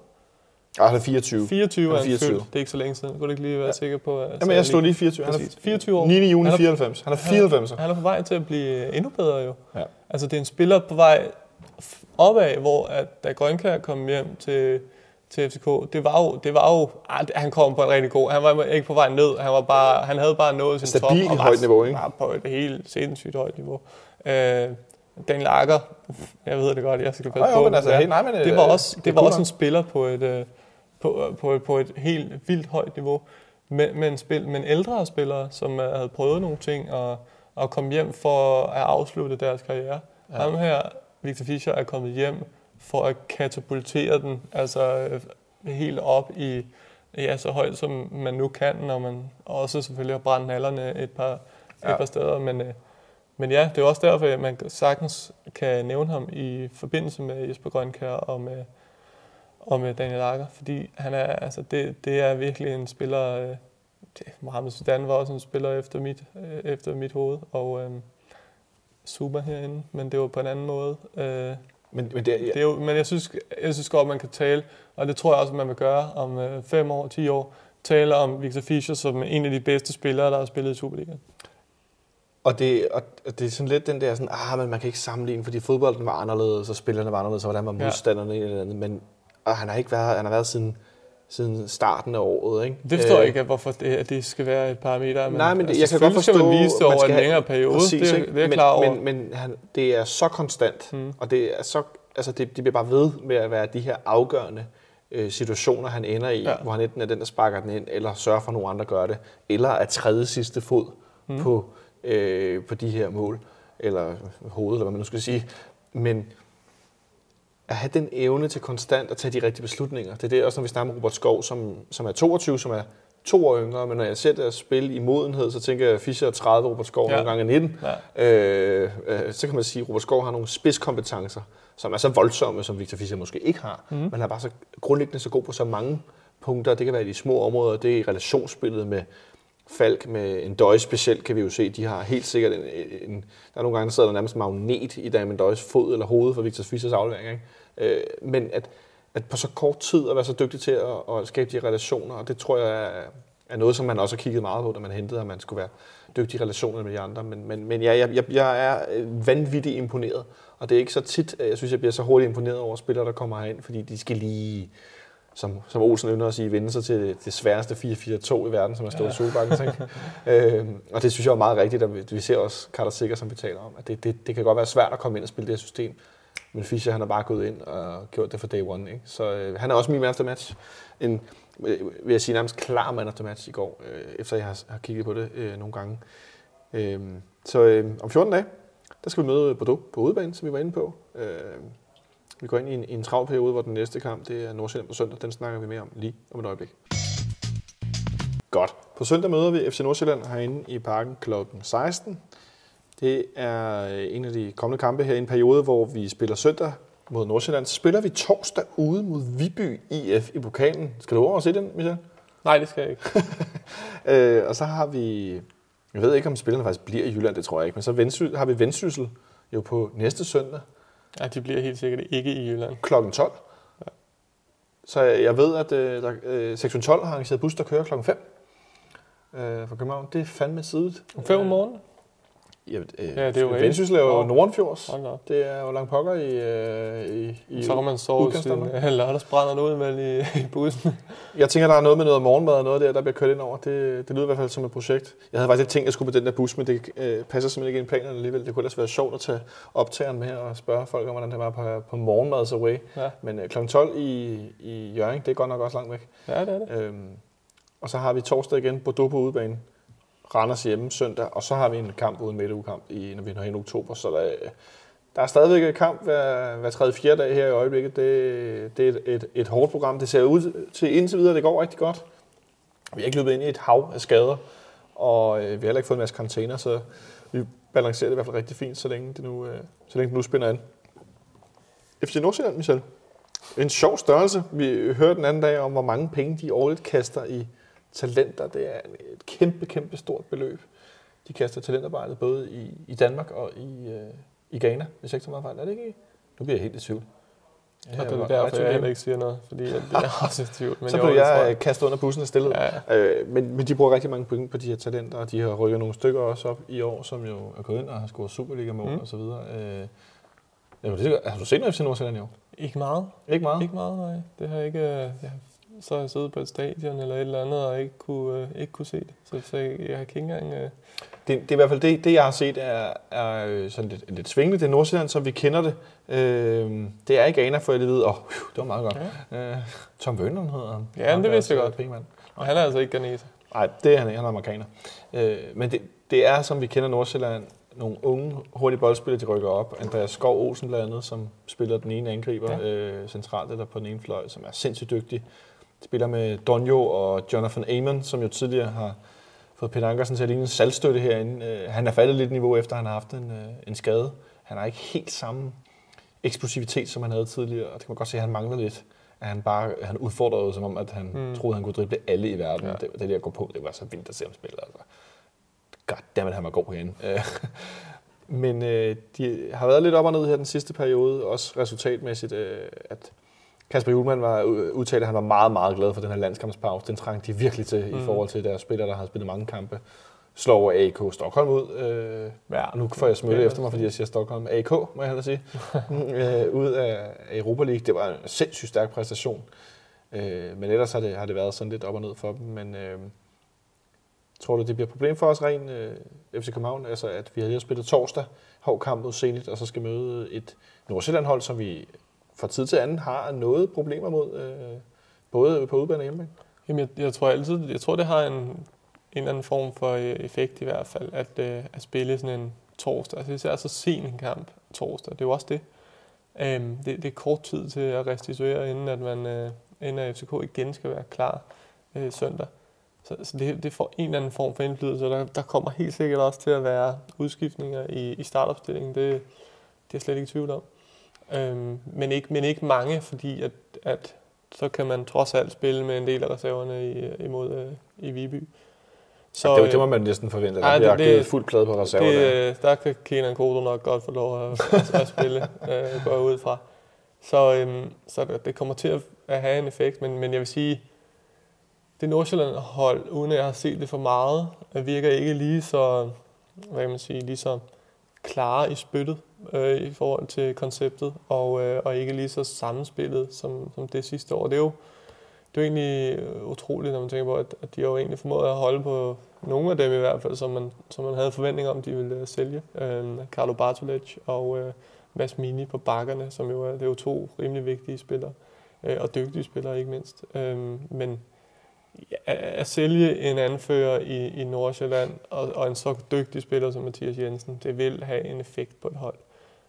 Ja, han er 24. 24 er 24. Født. Det er ikke så længe siden. Kunne du ikke lige være ja. sikker på? At Jamen, jeg stod lige 24. Han er 24 år. 9. juni 94. Han er 94. Han, han er på vej til at blive endnu bedre jo. Ja. Altså, det er en spiller på vej opad, hvor at, da Grønkær kom hjem til, til FCK, det var jo, det var jo ah, han kom på en rigtig god, han var ikke på vej ned, han, var bare, han havde bare nået sin top. Stabil højt niveau, ikke? Var på et helt sindssygt højt niveau. Øh, Dan Lager, jeg ved det godt, jeg skal passe på. Men altså, hey, nej, men, det var også, det, det var også en spiller på et, øh, på, på, på et helt vildt højt niveau. med, med, en spil, med en ældre spillere, som havde prøvet nogle ting og, og kom hjem for at afslutte deres karriere. Ja. Ham her, Victor Fischer, er kommet hjem for at katapultere den altså øh, helt op i ja, så højt, som man nu kan, når man også selvfølgelig har brændt nallerne et par, ja. et par steder. Men, øh, men ja, det er også derfor, at man sagtens kan nævne ham i forbindelse med Jesper Grønkær og med, og med Daniel Akker, fordi han er, altså det, det er virkelig en spiller, øh, det, Mohamed Sudan var også en spiller efter mit, efter mit hoved, og øh, super herinde, men det var på en anden måde. Øh, men, men, det, ja. det er jo, men jeg synes, jeg synes godt, man kan tale, og det tror jeg også, man vil gøre om øh, fem år, ti år, tale om Victor Fischer som en af de bedste spillere, der har spillet i Superligaen. Og det, og det er sådan lidt den der sådan, ah, men man kan ikke sammenligne, fordi fodbolden var anderledes, og spillerne var anderledes, og hvordan var modstanderne ja. eller andet. Men og han har ikke været, han har været siden, siden starten af året. Ikke? Det forstår jeg ikke, hvorfor det, at det skal være et parameter. Men, Nej, men det, altså, jeg kan godt forstå, skal man vise det over en længere periode, præcis, det, det er jeg klar over. Men, men han, det er så konstant, mm. og det er så, altså det, det bliver bare ved med at være de her afgørende øh, situationer, han ender i, ja. hvor han enten er den, der sparker den ind, eller sørger for, at nogen andre gør det, eller er tredje sidste fod mm. på, øh, på de her mål, eller hovedet, eller hvad man nu skal sige. Men at have den evne til konstant at tage de rigtige beslutninger. Det er det også, når vi snakker med Robert Skov, som, som er 22, som er to år yngre, men når jeg ser deres spil i modenhed, så tænker jeg, at Fischer er 30, Robert Skov ja. nogle gange er 19. Ja. Øh, øh, så kan man sige, at Robert Skov har nogle spidskompetencer, som er så voldsomme, som Victor Fischer måske ikke har. Mm. Men han er bare så grundlæggende så god på så mange punkter. Det kan være i de små områder, det er i relationsspillet med Falk, med en døje specielt, kan vi jo se, de har helt sikkert en, en der er nogle gange, der sidder der nærmest magnet i Damien Døjes fod eller hoved for Victor Fischers aflevering. Ikke? Øh, men at, at på så kort tid at være så dygtig til at, at skabe de relationer, og det tror jeg er, er noget, som man også har kigget meget på, da man hentede, at man skulle være dygtig i relationer med de andre. Men, men, men ja, jeg, jeg, jeg er øh, vanvittigt imponeret, og det er ikke så tit, at jeg synes, jeg bliver så hurtigt imponeret over spillere, der kommer herind, fordi de skal lige som, som Olsen ynder at sige, vende sig til det sværeste 4-4-2 i verden, som er stået ja. i Solbakken. øhm, og det synes jeg er meget rigtigt, at vi, ser også Carter Sikker, som vi taler om, at det, det, det kan godt være svært at komme ind og spille det her system, men Fischer han har bare gået ind og gjort det for day one. Ikke? Så øh, han er også min man after match. En, øh, vil jeg sige, nærmest klar man after match i går, øh, efter jeg har, har kigget på det øh, nogle gange. Øh, så øh, om 14 dage, der skal vi møde Bordeaux på udebane, som vi var inde på. Øh, vi går ind i en, i en travl periode, hvor den næste kamp det er Nordsjælland på søndag. Den snakker vi mere om lige om et øjeblik. Godt. På søndag møder vi FC Nordsjælland herinde i parken kl. 16. Det er en af de kommende kampe her i en periode, hvor vi spiller søndag mod Nordsjælland. Så spiller vi torsdag ude mod Viby IF i pokalen. Skal du over og se den, Michael? Nej, det skal jeg ikke. øh, og så har vi... Jeg ved ikke, om spillerne faktisk bliver i Jylland, det tror jeg ikke. Men så har vi Vendsyssel jo på næste søndag. Ja, de bliver helt sikkert ikke i Jylland. Klokken 12. Ja. Så jeg ved, at øh, der, øh, sektion 12 har arrangeret bus, der kører klokken 5 øh, fra København. Det er fandme sidigt. Om 5 om morgenen? Ja, øh, ja, det er jo Vendsyssel er jo Nordenfjords. Det er jo langt pokker i, øh, i, i Så kan man sove sin lørdagsbrænder ud med i, i bussen. Jeg tænker, der er noget med noget morgenmad og noget der, der bliver kørt ind over. Det, det lyder i hvert fald som et projekt. Jeg havde faktisk ikke tænkt, at jeg skulle på den der bus, men det øh, passer simpelthen ikke ind i planerne alligevel. Det kunne ellers være sjovt at tage optageren med og spørge folk om, hvordan det var på, på morgenmads away. Ja. Men øh, kl. 12 i, i Jørgen, det er godt nok også langt væk. Ja, det er det. Øhm, og så har vi torsdag igen Bordeaux på udebane. Randers hjemme søndag, og så har vi en kamp uden midtugekamp, i, når vi når hen i oktober. Så der, der er stadigvæk et kamp hver, hver tredje, fjerde dag her i øjeblikket. Det, det er et, et, et hårdt program. Det ser ud til indtil videre, det går rigtig godt. Vi har ikke løbet ind i et hav af skader, og øh, vi har heller ikke fået en masse container, så vi balancerer det i hvert fald rigtig fint, så længe det nu, øh, så længe det nu spænder an. FC Nordsjælland, Michel. En sjov størrelse. Vi hørte den anden dag om, hvor mange penge de årligt kaster i talenter. Det er et kæmpe, kæmpe stort beløb. De kaster talentarbejdet både i, i Danmark og i, øh, i Ghana, hvis jeg ikke så meget fejl. Er det ikke? Nu bliver jeg helt i tvivl. Ja, det er derfor, jeg heller ikke siger noget, fordi jeg er også i tvivl. Men så blev jeg, jeg kastet under bussen og stillet. Ja. Øh, men, men de bruger rigtig mange point på de her talenter, og de har rykket nogle stykker også op i år, som jo er gået ind og har scoret Superliga-mål mm. og så videre. Øh, jamen, har du set noget FC Nordsjælland i år? Ikke meget. Ikke meget? Ikke meget, nej. Det har jeg ikke... Jeg så har jeg siddet på et stadion eller et eller andet, og ikke kunne, øh, ikke kunne se det. Så, så jeg, jeg har ikke engang... Øh... Det, det er i hvert fald det, det jeg har set, er, er øh, sådan lidt, lidt svingende. Det er Nordsjælland, som vi kender det. Øh, det er ikke Ghana, for jeg ved. Åh, oh, det var meget godt. Ja. Øh, Tom Bønland hedder han. Ja, han det vidste jeg godt. Pengemand. Og han er altså ikke Ghanese. Nej, det er han ikke. Han er amerikaner. Øh, men det, det er, som vi kender Nordsjælland, nogle unge, hurtige boldspillere, de rykker op. Andreas Skov Olsen blandt andet, som spiller den ene angriber ja. øh, centralt eller på den ene fløj, som er sindssygt dygtig. Spiller med Donjo og Jonathan Amon, som jo tidligere har fået Peter Ankersen til at ligne en salgstøtte herinde. Øh, han er faldet lidt niveau efter, han har haft en, øh, en skade. Han har ikke helt samme eksplosivitet, som han havde tidligere, og det kan man godt se, at han mangler lidt. At han bare han udfordrede som om, at han mm. troede, at han kunne drible alle i verden. Ja. Det, det der går på, det var så vildt at se ham spille. Altså. Goddammit, han var god herinde. Men øh, de har været lidt op og ned her den sidste periode, også resultatmæssigt, øh, at Kasper Julemand var udtalt, at han var meget, meget glad for den her landskampspause. Den trængte de virkelig til mm. i forhold til deres spillere, der har spillet mange kampe. Slår AK Stockholm ud. Øh, ja, nu får jeg smølle efter mig, fordi jeg siger Stockholm. AK, må jeg hellere sige. øh, ud af Europa League. Det var en sindssygt stærk præstation. Øh, men ellers har det, har det været sådan lidt op og ned for dem. Men øh, tror du, det bliver et problem for os rent øh, FC København? Altså, at vi har lige spillet torsdag, hård kamp mod Zenit, og så skal møde et Nordsjælland-hold, som vi fra tid til anden har noget problemer mod, øh, både på udebane og hjemme? Jamen, jeg, jeg, tror altid, jeg tror, det har en, en eller anden form for øh, effekt i hvert fald, at, øh, at spille sådan en torsdag. Altså, især så sen en kamp torsdag. Det er jo også det. Øhm, det, det er kort tid til at restituere, inden at man øh, inden at FCK igen skal være klar øh, søndag. Så, så det, det får en eller anden form for indflydelse. Der, der kommer helt sikkert også til at være udskiftninger i, i startopstillingen. Det, det er jeg slet ikke i tvivl om. Øhm, men, ikke, men ikke mange, fordi at, at så kan man trods alt spille med en del af reserverne i, imod øh, i Viby. Så, ja, det, det må man næsten forvente. Der bliver givet fuld plade på reserverne. Det, der kan Kenan Kodo nok godt få lov at, at, at spille, øh, går ud fra. Så, øhm, så det kommer til at, at have en effekt, men, men jeg vil sige, det Nordsjælland-hold, uden at jeg har set det for meget, virker ikke lige så, hvad kan man sige, lige så klare i spyttet øh, i forhold til konceptet, og, øh, og ikke lige så sammenspillet som, som det sidste år. Det er jo, det er jo egentlig utroligt, når man tænker på, at, at de har jo egentlig formået at holde på nogle af dem i hvert fald, som man, som man havde forventning om, de ville øh, sælge. Øh, Carlo Bartolec og øh, Mads Mini på bakkerne, som jo er, det er jo to rimelig vigtige spillere, øh, og dygtige spillere ikke mindst. Øh, men at sælge en anfører i, i Nordsjælland og, og en så dygtig spiller som Mathias Jensen, det vil have en effekt på et hold.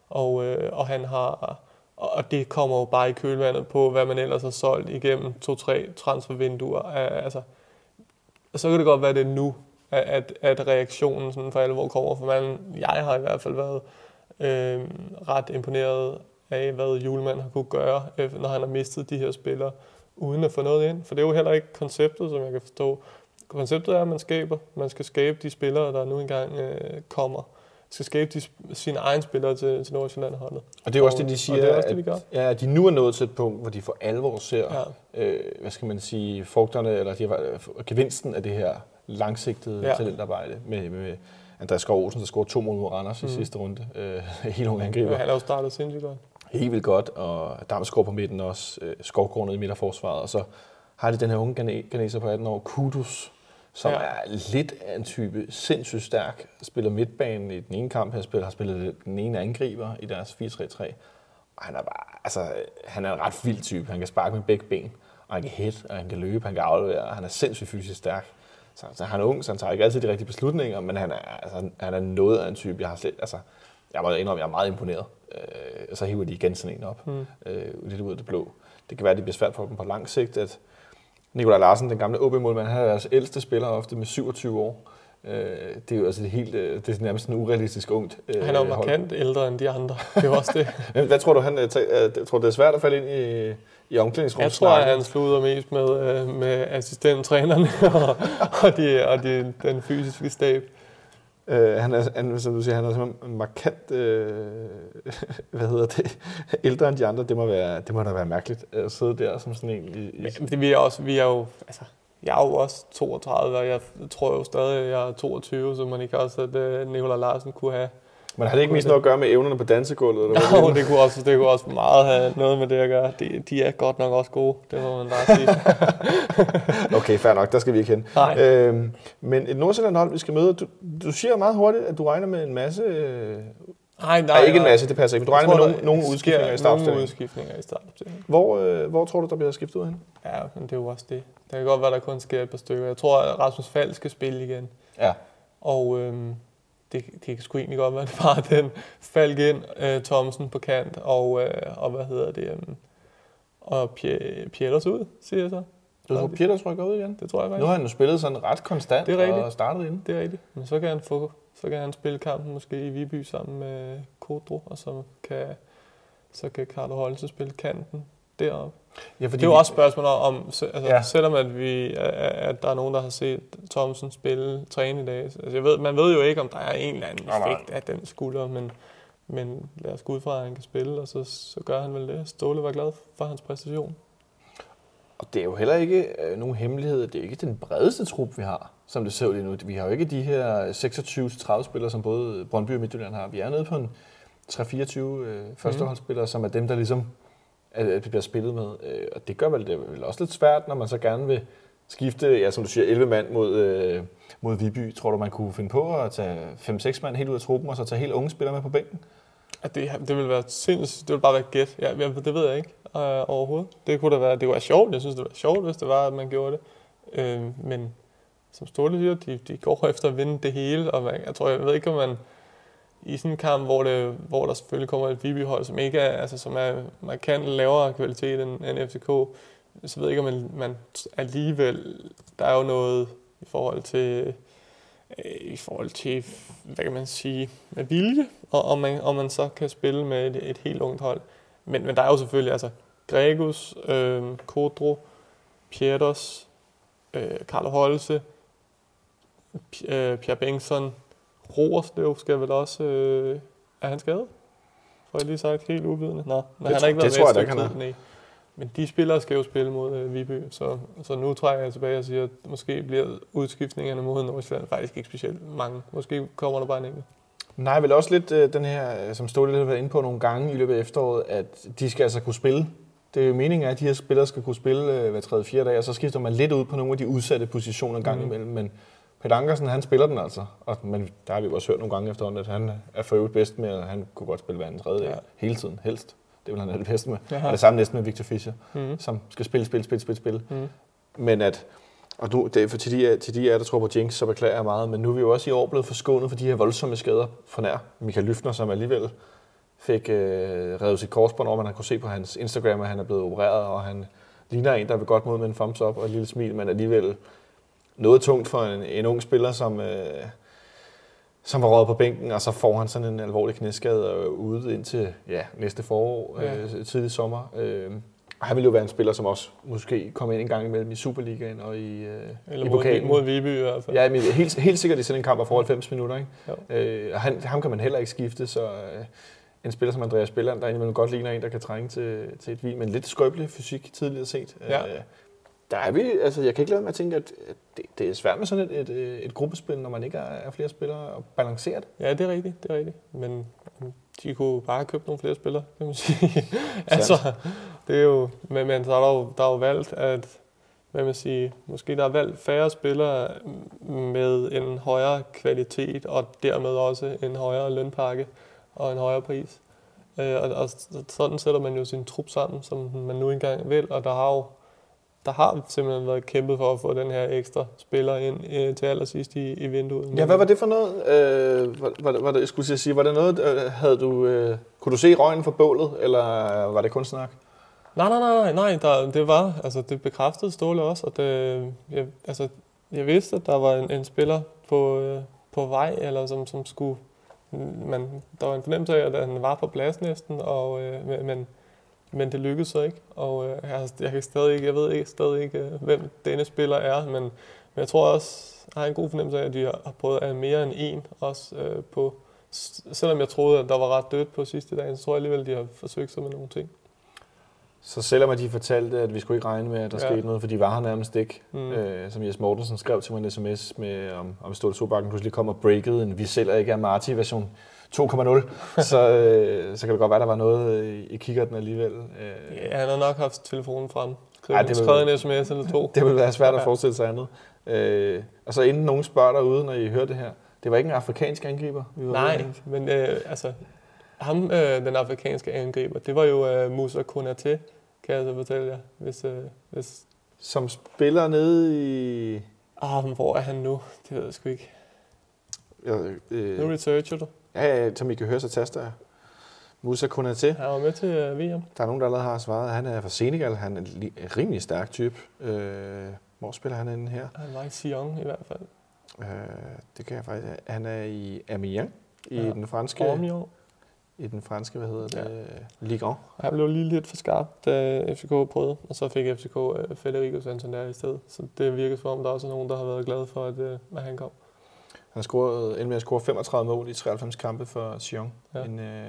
Og, øh, og han har og det kommer jo bare i kølvandet på, hvad man ellers har solgt igennem to-tre transfervinduer. Altså, så kan det godt være, det nu, at, at reaktionen sådan for alvor kommer. For man, jeg har i hvert fald været øh, ret imponeret af, hvad Julemand har kunne gøre, øh, når han har mistet de her spillere uden at få noget ind. For det er jo heller ikke konceptet, som jeg kan forstå. Konceptet er, at man skaber. Man skal skabe de spillere, der nu engang øh, kommer. Skal skabe de, sine egne spillere til, til Nordsjælland-holdet. Og det er jo også det, de siger, og det er også det, vi gør. At, ja, at de nu er nået til et punkt, hvor de for alvor ser, ja. øh, hvad skal man sige, frugterne, eller de, øh, gevinsten af det her langsigtede ja. talentarbejde med, med Andreas Skov Olsen, der scorede to mål mod Randers mm. i sidste runde. Øh, helt unge angriber. Ja, han har jo startet sindssygt godt helt vildt godt, og Damsgaard på midten også, øh, Skovgård i midterforsvaret, og så har de den her unge ganeser på 18 år, Kudus, som ja. er lidt af en type sindssygt stærk, spiller midtbanen i den ene kamp, har spillet, har spillet den ene angriber i deres 4-3-3, og han er bare, altså, han er en ret vild type, han kan sparke med begge ben, og han kan hit, og han kan løbe, han kan aflevere, og han er sindssygt fysisk stærk. Så, så han er ung, så han tager ikke altid de rigtige beslutninger, men han er, altså, han er noget af en type, jeg har slet, altså, jeg må indrømme, jeg er meget imponeret øh, og så hiver de igen sådan en op, mm. øh, lidt ud af det blå. Det kan være, at det bliver svært for dem på lang sigt, at Nikolaj Larsen, den gamle OB-målmand, han er deres ældste spiller ofte med 27 år. Øh, det er jo altså helt, øh, det er nærmest en urealistisk ungt øh, Han er jo markant ældre end de andre. Det er også det. Hvad tror du, han, tror det er svært at falde ind i, i omklædningsrummet? Jeg tror, at han slutter mest med, med assistenttrænerne og, og, de, og de, den fysiske stab. Øh, han er, han, som du siger, han er simpelthen markant, øh, hvad hedder det, ældre end de andre. Det må, være, det må da være mærkeligt at sidde der som sådan en. I, i... Men det, vi, er også, vi er jo, altså, jeg er jo også 32, og jeg tror jo stadig, at jeg er 22, så man ikke også, at øh, Nicolai Larsen kunne have men har det ikke mest noget at gøre med evnerne på dansegulvet? Eller hvad no, det, kunne også, det kunne også meget have noget med det at gøre. De, de er godt nok også gode, det må man bare sige. okay, fair nok, der skal vi ikke hen. Nej. Øhm, men et Nordsjælland-hold, vi skal møde, du, du siger meget hurtigt, at du regner med en masse øh, Nej, Nej, ikke en masse, det passer ikke. Men du regner med nogle, nogle udskiftninger i Nogle startopstillingen. udskiftninger i startopstillingen. Hvor, øh, hvor tror du, der bliver skiftet ud hen? Ja, men det er jo også det. Det kan godt være, der kun sker et par stykker. Jeg tror, at Rasmus Fald skal spille igen. Ja. Og øhm, det, det kan sgu egentlig godt være, det bare den Falk ind, øh, Thomsen på kant, og, øh, og hvad hedder det, øhm, og Pie- Pieters ud, siger jeg så. Du tror, Pieters rykker ud igen? Det tror jeg Nu faktisk. har han jo spillet sådan ret konstant Det er rigtigt. og startet inden. Det er rigtigt. Men så kan han få, så kan han spille kampen måske i Viby sammen med Kodro, og så kan, så kan Carlo Holse spille kanten deroppe. Ja, fordi Det er jo også spørgsmål om, altså, Ja. selvom at, vi, at der er nogen, der har set Thomsen spille træne i dag. Altså, jeg ved, man ved jo ikke, om der er en eller anden effekt af den skulder, men, men lad os gå ud fra, at han kan spille, og så, så gør han vel det. Ståle var glad for hans præstation. Og det er jo heller ikke øh, nogen hemmelighed. Det er ikke den bredeste trup, vi har, som det ser ud lige nu. Vi har jo ikke de her 26-30 spillere, som både Brøndby og Midtjylland har. Vi er nede på en 3-24 øh, førsteholdsspillere, som er dem, der ligesom at, at vi bliver spillet med. Øh, og det gør vel det er vel også lidt svært, når man så gerne vil skifte, ja, som du siger, 11 mand mod, øh, mod Viby. Tror du, man kunne finde på at tage 5-6 mand helt ud af truppen, og så tage helt unge spillere med på bænken? At det, det vil være sindssygt, det vil bare være gæt. Ja, det ved jeg ikke øh, overhovedet. Det kunne da være, det kunne være sjovt. Jeg synes, det var sjovt, hvis det var, at man gjorde det. Øh, men som Ståle siger, de, de går efter at vinde det hele, og man, jeg tror, jeg ved ikke, om man i sådan en kamp, hvor, det, hvor der selvfølgelig kommer et Viby-hold, som ikke er, altså, som er markant lavere kvalitet end, end FCK, så ved jeg ikke, om man, man alligevel, der er jo noget i forhold til, øh, i forhold til, hvad kan man sige, med vilje, og om man, om man så kan spille med et, et helt ungt hold. Men, men der er jo selvfølgelig, altså, Gregus, øh, Kodro, Pieters, øh, Carlo Holse, P- øh, Pierre Bengtsson, Roerslev skal vel også... Øh, er han skadet? Får jeg lige sagt helt uvidende? Nå, men Det han har ikke været det tror jeg med ikke, han. Nej. Men de spillere skal jo spille mod øh, Viby, så, så nu trækker jeg tilbage og siger, at måske bliver udskiftningerne mod Nordsjælland faktisk ikke specielt mange. Måske kommer der bare en enkelt. Nej, vel også lidt øh, den her, øh, som Ståle lidt har været inde på nogle gange i løbet af efteråret, at de skal altså kunne spille. Det er jo meningen, at de her spillere skal kunne spille øh, hver tredje, fjerde dag, og så skifter man lidt ud på nogle af de udsatte positioner gang Mhm. imellem. Men Peter Ankersen, han spiller den altså. Og, men der har vi jo også hørt nogle gange efterhånden, at han er for øvrigt bedst med, at han kunne godt spille hver anden tredje. Ja. Hele tiden, helst. Det vil han have det bedste med. Jaha. Og det samme næsten med Victor Fischer, Mm. som skal spille, spille, spille, spille, spille. Mm. Men at, og nu, det for til de, til de af jer, der tror på Jinx, så beklager jeg meget, men nu er vi jo også i år blevet forskånet for de her voldsomme skader for nær. Michael Lyftner, som alligevel fik øh, revet sit korsbånd over, man har kunne se på hans Instagram, at han er blevet opereret, og han ligner en, der vil godt mod med en thumbs up og et lille smil, men alligevel noget tungt for en, en ung spiller, som, øh, som var røget på bænken, og så får han sådan en alvorlig knæskade og er ude indtil ja, næste forår, Ja. øh, tidlig sommer. Øh, og han ville jo være en spiller, som også måske kom ind en gang imellem i Superligaen og i, øh, Eller i mod, pokalen. mod Viby i hvert fald. Ja, men helt, helt sikkert i sådan en kamp, der får 90 minutter. Ikke? Jo. Øh, og han, ham kan man heller ikke skifte, så øh, en spiller som Andreas Spilland, der indimellem godt ligner en, der kan trænge til, til et hvil, men lidt skrøbelig fysik tidligere set. Ja. Øh, der er vi, altså jeg kan ikke lade med at tænke, at det, det er svært med sådan et, et, et gruppespil, når man ikke er, er flere spillere og balanceret. Ja, det er rigtigt, det er rigtigt. Men de kunne bare have købt nogle flere spillere, kan man sige. altså, det er jo, men, men så er der jo, der er jo valgt, at, hvad man sige, måske der er valgt færre spillere med en højere kvalitet, og dermed også en højere lønpakke og en højere pris. Øh, og, og sådan sætter man jo sin trup sammen, som man nu engang vil, og der har jo der har simpelthen været kæmpet for at få den her ekstra spiller ind øh, til allersidst i, i vinduet. Ja, hvad var det for noget? Øh, var, var, var det, jeg skulle sige, var det noget, øh, havde du, øh, kunne du se røgen for bålet, eller var det kun snak? Nej, nej, nej, nej, nej der, det var, altså det bekræftede Ståle også, og det, jeg, altså, jeg vidste, at der var en, en spiller på, øh, på vej, eller som, som skulle, man, der var en fornemmelse af, at han var på plads næsten, og, øh, men- men, det lykkedes så ikke, og øh, jeg, jeg kan stadig ikke, jeg ved ikke, stadig ikke, øh, hvem denne spiller er, men, men jeg tror også, jeg har en god fornemmelse af, at de har prøvet af mere end en, også øh, på, selvom jeg troede, at der var ret dødt på sidste dag, så tror jeg alligevel, at de har forsøgt sig med nogle ting. Så selvom at de fortalte, at vi skulle ikke regne med, at der Ja. skete noget, for de var her nærmest ikke, Mm. øh, som Jes Mortensen skrev til mig en sms med, om, om Ståle Sobakken pludselig kom og breakede en Vi selv ikke er Marti version 2.0, så, øh, så kan det godt være, der var noget i, i kikkerten alligevel. Øh, Ja, han har nok haft telefonen frem. Ej, det vil- en sms eller to. Det vil være svært at forestille sig andet. Øh, og så inden nogen spørger derude, når I hører det her, det var ikke en afrikansk angriber, vi var Nej, ude men øh, altså, Ham, øh, den afrikanske angriber, det var jo øh, Musa Konaté, kan jeg så fortælle jer. Hvis, øh, hvis... Som spiller nede i... Ah, hvor er han nu? Det ved jeg sgu ikke. Nu øh, researcher du. Ja, ja, som I kan høre, så taster jeg. Musa Konaté. Han var med til øh, VM. Der er nogen, der allerede har svaret. Han er fra Senegal. Han er en li- en rimelig stærk type. Øh, hvor spiller han inde her? Han var i Sion i hvert fald. Øh, det kan jeg faktisk... Han er i Amiens i Ja. den franske... Ormion. I den franske, hvad hedder det? Ligue 1. Han blev lige lidt for skarp, da FCK prøvede, og så fik FCK øh, Federico Santander i stedet. Så det virker som om, der også er nogen, der har været glade for, at, øh, at han kom. Han scoret, endelig med at score 35 mål i 93 kampe for Sion. Ja. En, øh,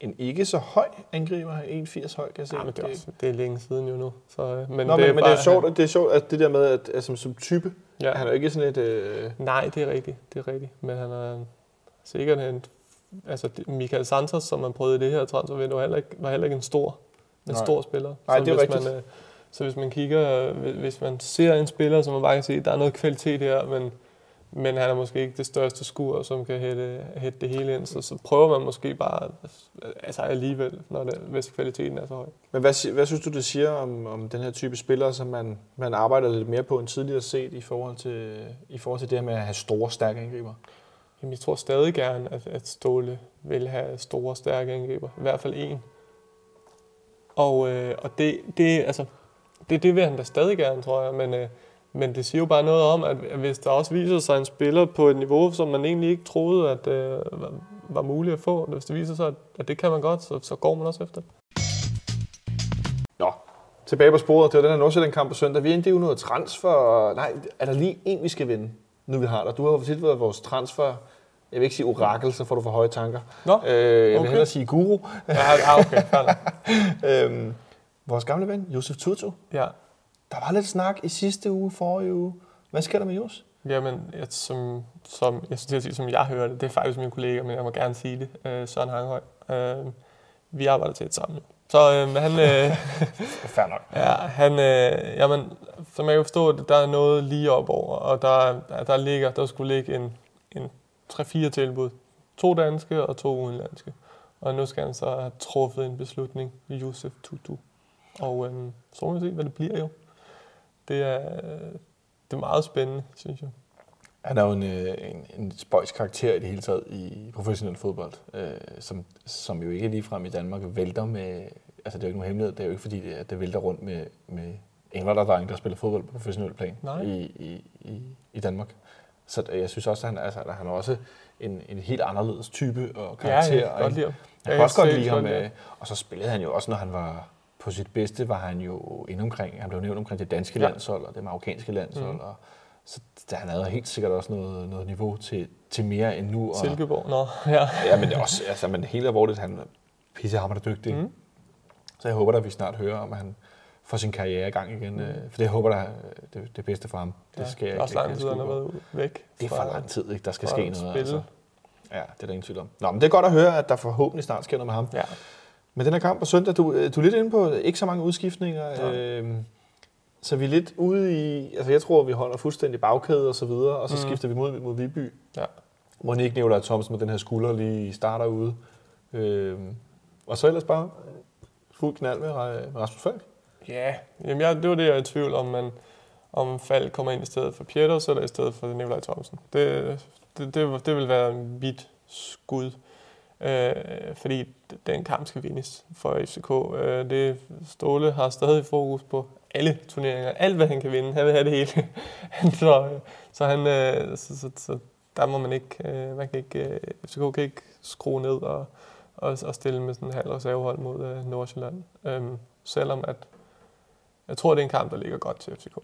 en ikke så høj angriber, 1,80 høj, kan jeg se. Ja, men det, er også, det er længe siden jo nu. Så, øh, men, Nå, det men, men bare, det er sjovt, at det er sjovt, at det der med, at, at som, som type, Ja. han er jo ikke sådan et... Øh, Nej, det er rigtigt. Det er rigtigt. Men han er sikkert en... Altså, Michael Santos, som man prøvede i det her transfervindue, var heller ikke, var heller ikke en stor, en Nej. stor spiller. Nej, Så det er hvis rigtigt. Man, øh, så hvis man kigger, øh, hvis man ser en spiller, som man bare kan se, der er noget kvalitet her, men, men han er måske ikke det største skur, som kan hætte, hætte det hele ind, så, så prøver man måske bare altså alligevel, når det, hvis kvaliteten er så høj. men hvad, hvad synes du, det siger om, om den her type spillere, som man, man arbejder lidt mere på end tidligere set i forhold til, i forhold til det her med at have store, stærke angriber? Jamen, jeg tror stadig gerne, at, at Ståle vil have store, stærke angriber. I hvert fald en. Og, øh, og det, det, altså, det, det vil han da stadig gerne, tror jeg. Men, øh, men det siger jo bare noget om, at hvis der også viser sig en spiller på et niveau, som man egentlig ikke troede, at øh, var, muligt at få, hvis det viser sig, at, det kan man godt, så, så går man også efter det. Nå, tilbage på sporet. Det var den her Nordsjælland-kamp på søndag. Vi er jo noget transfer. Nej, er der lige en, vi skal vinde, nu vi har dig? Du har jo tit været vores transfer. Jeg vil ikke sige orakel, så får du for høje tanker. Nå, Øh, jeg vil okay. hellere sige guru. ja, okay, øhm, vores gamle ven, Josef Tutu. Ja, Der var lidt snak i sidste uge, forrige uge. Hvad sker der med Jos? Jamen, jeg, som, som, jeg synes, at sige, som jeg hører det, det er faktisk min kollega, men jeg må gerne sige det, øh, Søren Hanghøj. Øh, vi arbejder tæt sammen. Så øh, han, øh, Fair nok. ja, han, øh, jamen, som jeg kan forstå, der er noget lige op over, og der, der ligger, der skulle ligge en, en 3-4 tilbud. To danske og to udenlandske. Og nu skal han så have truffet en beslutning Josef Tutu. Og øh, så må vi se, hvad det bliver jo. Det er, det er meget spændende, synes jeg. Han er jo en, øh, en, en spøjs karakter i det hele taget i professionel fodbold, øh, som, som jo ikke ligefrem i Danmark vælter med... Altså, det er jo ikke nogen hemmelighed. Det er jo ikke fordi, det, at det vælter rundt med, med indvandrerdrenge, der spiller fodbold på professionel plan Nej. i, i, i, i Danmark. Så jeg synes også, at han, altså, at han er også en, en helt anderledes type og karakter. Ja, jeg kan godt lide ham. Jeg kan også godt lide ham. øh, Og så spillede han jo også, når han var på sit bedste, var han jo inde omkring, han blev nævnt omkring det danske Ja. landshold og det marokkanske landshold. Mm. Og, så der, han havde helt sikkert også noget, noget niveau til, til mere end nu. Og, Silkeborg, nå, ja. ja, men det er også, altså, men helt alvorligt, han er pissehammerende dygtig. Mm. Så jeg håber da, at vi snart hører, om han får sin karriere i gang igen. Mm. For det håber jeg, det, det er bedste for ham. Det ja. skal jeg det også lang tid, han har været væk. Det er for lang tid, ikke? Der skal ske at noget. spille. Altså. Ja, det er der ingen tvivl om. Nå, men det er godt at høre, at der forhåbentlig snart sker noget med ham. Ja, Men den her kamp på søndag, du, øh, du er lidt inde på ikke så mange udskiftninger. Nej. Øhm, så vi er lidt ude i, altså jeg tror, vi holder fuldstændig bagkæde og så videre, og så mm. skifter vi mod, mod Viby. Ja. Nick Nicolaj Thomsen med den her skulder lige starter ude. Øhm, og så ellers bare fuld knald med, med Rasmus Falk. ja. Jamen, jeg, det var det, jeg er i tvivl om, man, om Falk kommer ind i stedet for Pieters, eller i stedet for Nikolaj Thomsen. Det, det, det, det vil være mit skud. Øh, fordi den kamp skal vindes for FCK. Øh, det, Ståle har stadig fokus på alle turneringer. Alt, hvad han kan vinde. Han vil have det hele. så, øh, så, han, øh, så, så, så der må man ikke, øh, man kan ikke, øh, FCK kan ikke skrue ned og, og, og stille med sådan en halv reservehold mod øh, Nordsjælland. Øhm, selvom at, jeg tror, det er en kamp, der ligger godt til FCK.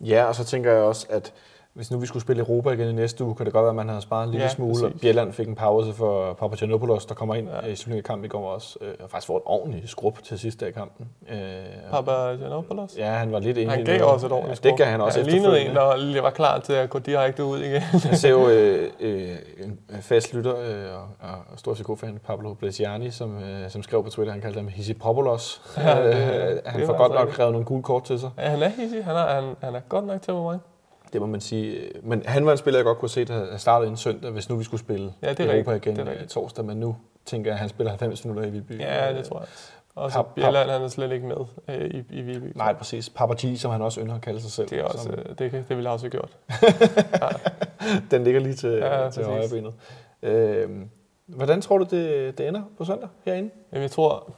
Ja, og så tænker jeg også, at hvis nu vi skulle spille Europa igen i næste uge, kan det godt være, at man havde sparet en lille Ja, smule. Og præcis. Bjelland fik en pause for Papagiannopoulos, der kommer ind Ja. ja. i slutningen af kampen i går også. Øh, og faktisk får et ordentligt skrub til sidste af kampen. Øh? Ja, han var lidt inde Han gav også et ordentligt ja, Det gav han også Han lignede en, der var klar til at gå direkte ud igen. Jeg ser jo øh, øh, en fast lytter øh, og, og stor FCK-fan, Pablo Blesiani, som, øh, som skrev på Twitter, han kaldte ham Hisipopolos. Ja, det- øh, han får godt altså nok revet nogle gule kort til sig. Ja, han er hissig. Han er, han, han er godt nok til mig. Det må man sige. Men han var en spiller, jeg godt kunne se, der havde startet en søndag, hvis nu vi skulle spille Ja, det er Europa rigtigt. igen Det er øh, torsdag. Men nu tænker jeg, at han spiller 90 minutter i Viby. Ja, det tror jeg. Og så Bjelland, han er slet ikke med øh, i, i Viby. Nej, præcis. Papa G, som han også ynder at kalde sig selv. Det, er også, som, øh, det, det ville jeg også have gjort. den ligger lige til, Ja, ja, til højre benet. Øhm, hvordan tror du, det, det ender på søndag herinde? Jamen, jeg tror,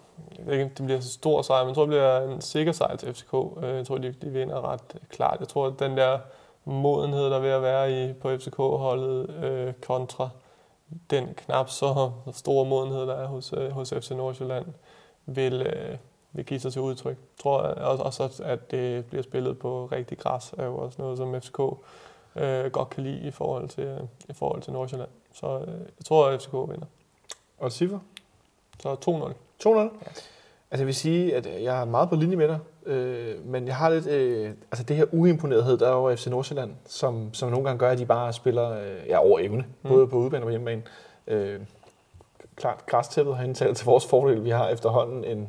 jeg ikke, det bliver så stor sejr, men jeg tror, det bliver en sikker sejr til FCK. Øh, Jeg tror, de, de vinder ret klart. Jeg tror, at den der modenhed, der er ved at være i, på FCK-holdet øh, kontra den knap så store modenhed, der er hos, øh, hos FC Nordsjælland, vil, øh, vil give sig til udtryk. Jeg tror også, også, at det bliver spillet på rigtig græs, er jo også noget, som FCK øh, godt kan lide i forhold til, øh, i forhold til Nordsjælland. Så øh, jeg tror, at FCK vinder. Og Siffer? Så 2-0. 200? Altså jeg vil sige, at jeg er meget på linje med dig, øh, men jeg har lidt, øh, altså det her uimponerethed, der er over FC Nordsjælland, som, som nogle gange gør, at de bare spiller øh, ja, over evne, Mm. både på udebane og på hjemmebane. Øh, klart, græstæppet har indtaget til vores fordel. Vi har efterhånden en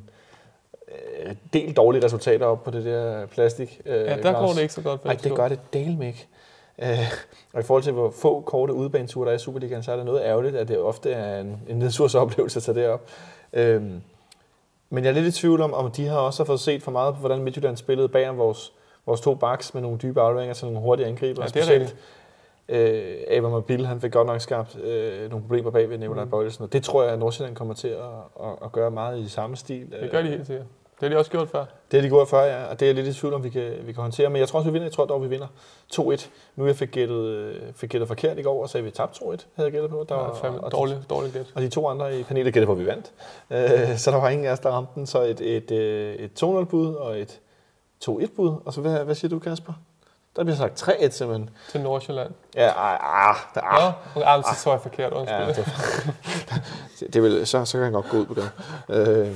øh, del dårlige resultater op på det der plastik. Øh, Ja, der går det ikke så godt Nej, det gør det del med ikke. Øh, og i forhold til, hvor få korte udebaneture der er i Superligaen, så er det noget ærgerligt, at det ofte er en, en nedsursoplevelse at tage det op. Øhm, men jeg er lidt i tvivl om, om de har også fået set for meget på, hvordan Midtjylland spillede bag om vores, vores to backs med nogle dybe afleveringer til nogle hurtige angriber. Ja, det er Specielt øh, Abraham han fik godt nok skabt øh, nogle problemer bag ved Nikolaj Mm. Bøjlesen, og det tror jeg, at Nordsjælland kommer til at, at, at gøre meget i samme stil. Det gør de helt sikkert. Det har de også gjort før. Det er de gode før, ja, og det er jeg lidt i tvivl om, vi kan, vi kan håndtere. Men jeg tror også, vi vinder. Jeg tror dog, vi vinder 2-1. Nu jeg fik gættet, øh, fik gættet forkert i går, og sagde, at vi tabte 2-1, havde jeg gættet på. Der var, fandme og, dårligt, dårligt gæt. og de to andre i panelet gættede på, at vi vandt. Øh, så der var ingen af os, der ramte den. Så et, et, øh, et 2-0-bud og et 2-1-bud. Og så hvad, hvad siger du, Kasper? Der bliver sagt 3-1 simpelthen. Til Nordsjælland. Ja, ah, ah, der, ah. Okay, ah, så så jeg forkert. Undskyld. Ja, det, det vil, så, så kan han godt gå ud på det. Øh,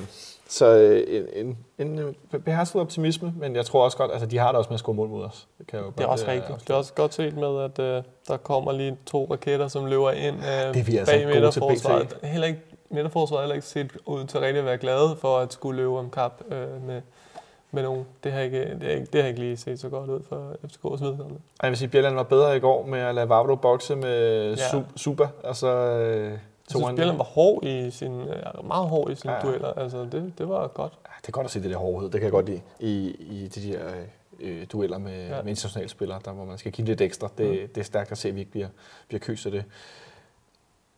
så øh, en, en, en behersket optimisme, men jeg tror også godt, altså de har det også med at score mål mod os. Det, kan jo Det er godt, også øh, rigtigt. Det er også godt set med, at øh, der kommer lige to raketter, som løber ind øh, Det er vi altså bag midterforsvaret. Heller ikke, midterforsvaret er heller ikke set ud til rigtig at være glade for at skulle løbe om kap øh, med, med nogen. Det har, ikke, det, har ikke, det har ikke lige set så godt ud for FCK's vedkommende. Jeg vil sige, Bjelland var bedre i går med at lade Vavro bokse med Ja. Super, og så øh, Jeg tog synes, han... Bjelland var hård i sin, meget hård i sine Ja. dueller. Altså, det, det var godt. Ja, det er godt at se det der hårdhed, det kan jeg godt lide i, i de der øh, dueller med. Ja. med internationale spillere, der hvor man skal give lidt ekstra. Det, Mm. det er stærkt at se, at vi ikke bliver, bliver køs af det.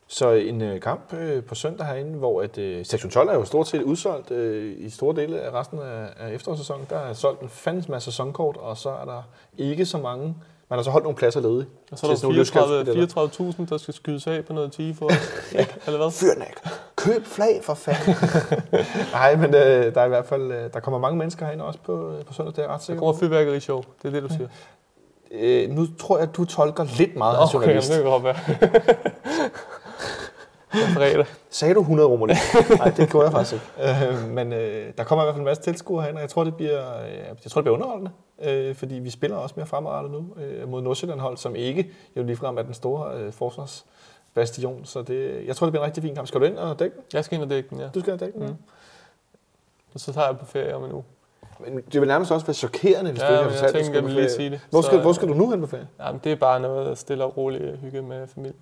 Så en øh, kamp øh, på søndag herinde, hvor at, øh, sektion 12 er jo stort set udsolgt øh, i store dele af resten af, af efterårssæsonen. Der er solgt en fandens masse sæsonkort, og så er der ikke så mange. Man har så holdt nogle pladser ledige. Og så er der løsskabsbilletter. 34 34.000, der skal skydes af på noget 10 for os. Eller hvad? Fyrnak. Køb flag for fanden. Nej, men øh, der er i hvert fald øh, der kommer mange mennesker herinde også på, øh, på søndag, det er ret Der sikker kommer på. fyrværkeri-show. Det er det, du siger. Øh, nu tror jeg, at du tolker lidt meget af Okay, jamen, journalist. det kan godt være. Det fredag. Sagde du 100 romerlig? Nej, det gjorde jeg faktisk ikke. Øh, men øh, der kommer i hvert fald en masse tilskuere herinde, og jeg tror, det bliver, øh, jeg tror, det bliver underholdende. Øh, fordi vi spiller også mere fremadrettet nu øh, mod Nordsjælland hold, som ikke jo ligefrem er den store øh, forsvarsbastion. Så det, jeg tror, det bliver en rigtig fin kamp. Skal du ind og dække den? Jeg skal ind og dække den, ja. Du skal ind og dække den? Mm. Og så tager jeg på ferie om en uge. Men det vil nærmest også være chokerende, hvis Ja, du ikke har men jeg fortalt, at du skulle jeg lige sige det. Hvor skal, Så, hvor skal du nu hen på ferie? Jamen, det er bare noget stille og roligt hygge med familien.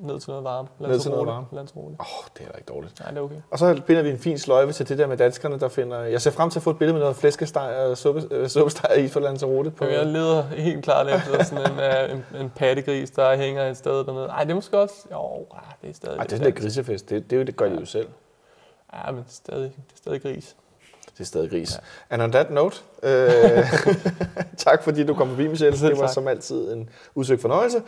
Ned til noget varme. Ned til noget varme. Lands roligt. Åh, oh, det er da ikke dårligt. Nej, det er okay. Og så binder vi en fin sløjfe til det der med danskerne, der finder... Jeg ser frem til at få et billede med noget flæskesteg og suppe, øh, suppesteg i for Lanzarote. På, På... Jeg leder helt klart efter sådan en, uh, en, en pattegris, der hænger et sted dernede. Ej, det er måske også... Jo, ah, det er stadig... Ej, det er sådan en grisefest. Det, det, er jo, det gør de jo selv. Ja, men stadig, det er stadig gris. Det er stadig gris. Ja. And on that note, øh, tak fordi du kom forbi, Michelle. Det var tak. som altid en usøgt fornøjelse.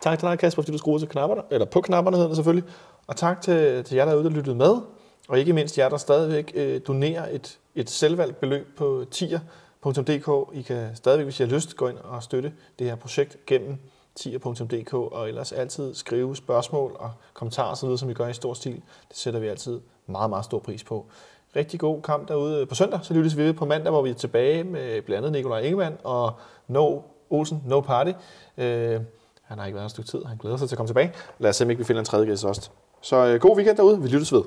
Tak til dig, Kasper, fordi du skruede til knapperne, eller på knapperne hedder det selvfølgelig. Og tak til, til jer derude, der lyttede med. Og ikke mindst jer, der stadigvæk øh, donerer et, et selvvalgt beløb på tier.dk. I kan stadigvæk, hvis I har lyst, gå ind og støtte det her projekt gennem tier.dk, og ellers altid skrive spørgsmål og kommentarer osv., som vi gør i stor stil. Det sætter vi altid meget, meget stor pris på. Rigtig god kamp derude på søndag, så lyttes vi ved på mandag, hvor vi er tilbage med blandt andet Nikolaj Ingemann og No Olsen, No Party. Øh, han har ikke været en stykke tid, han glæder sig til at komme tilbage. Lad os se, om ikke vi finder en tredje gæst også. Så øh, god weekend derude, vi lyttes ved.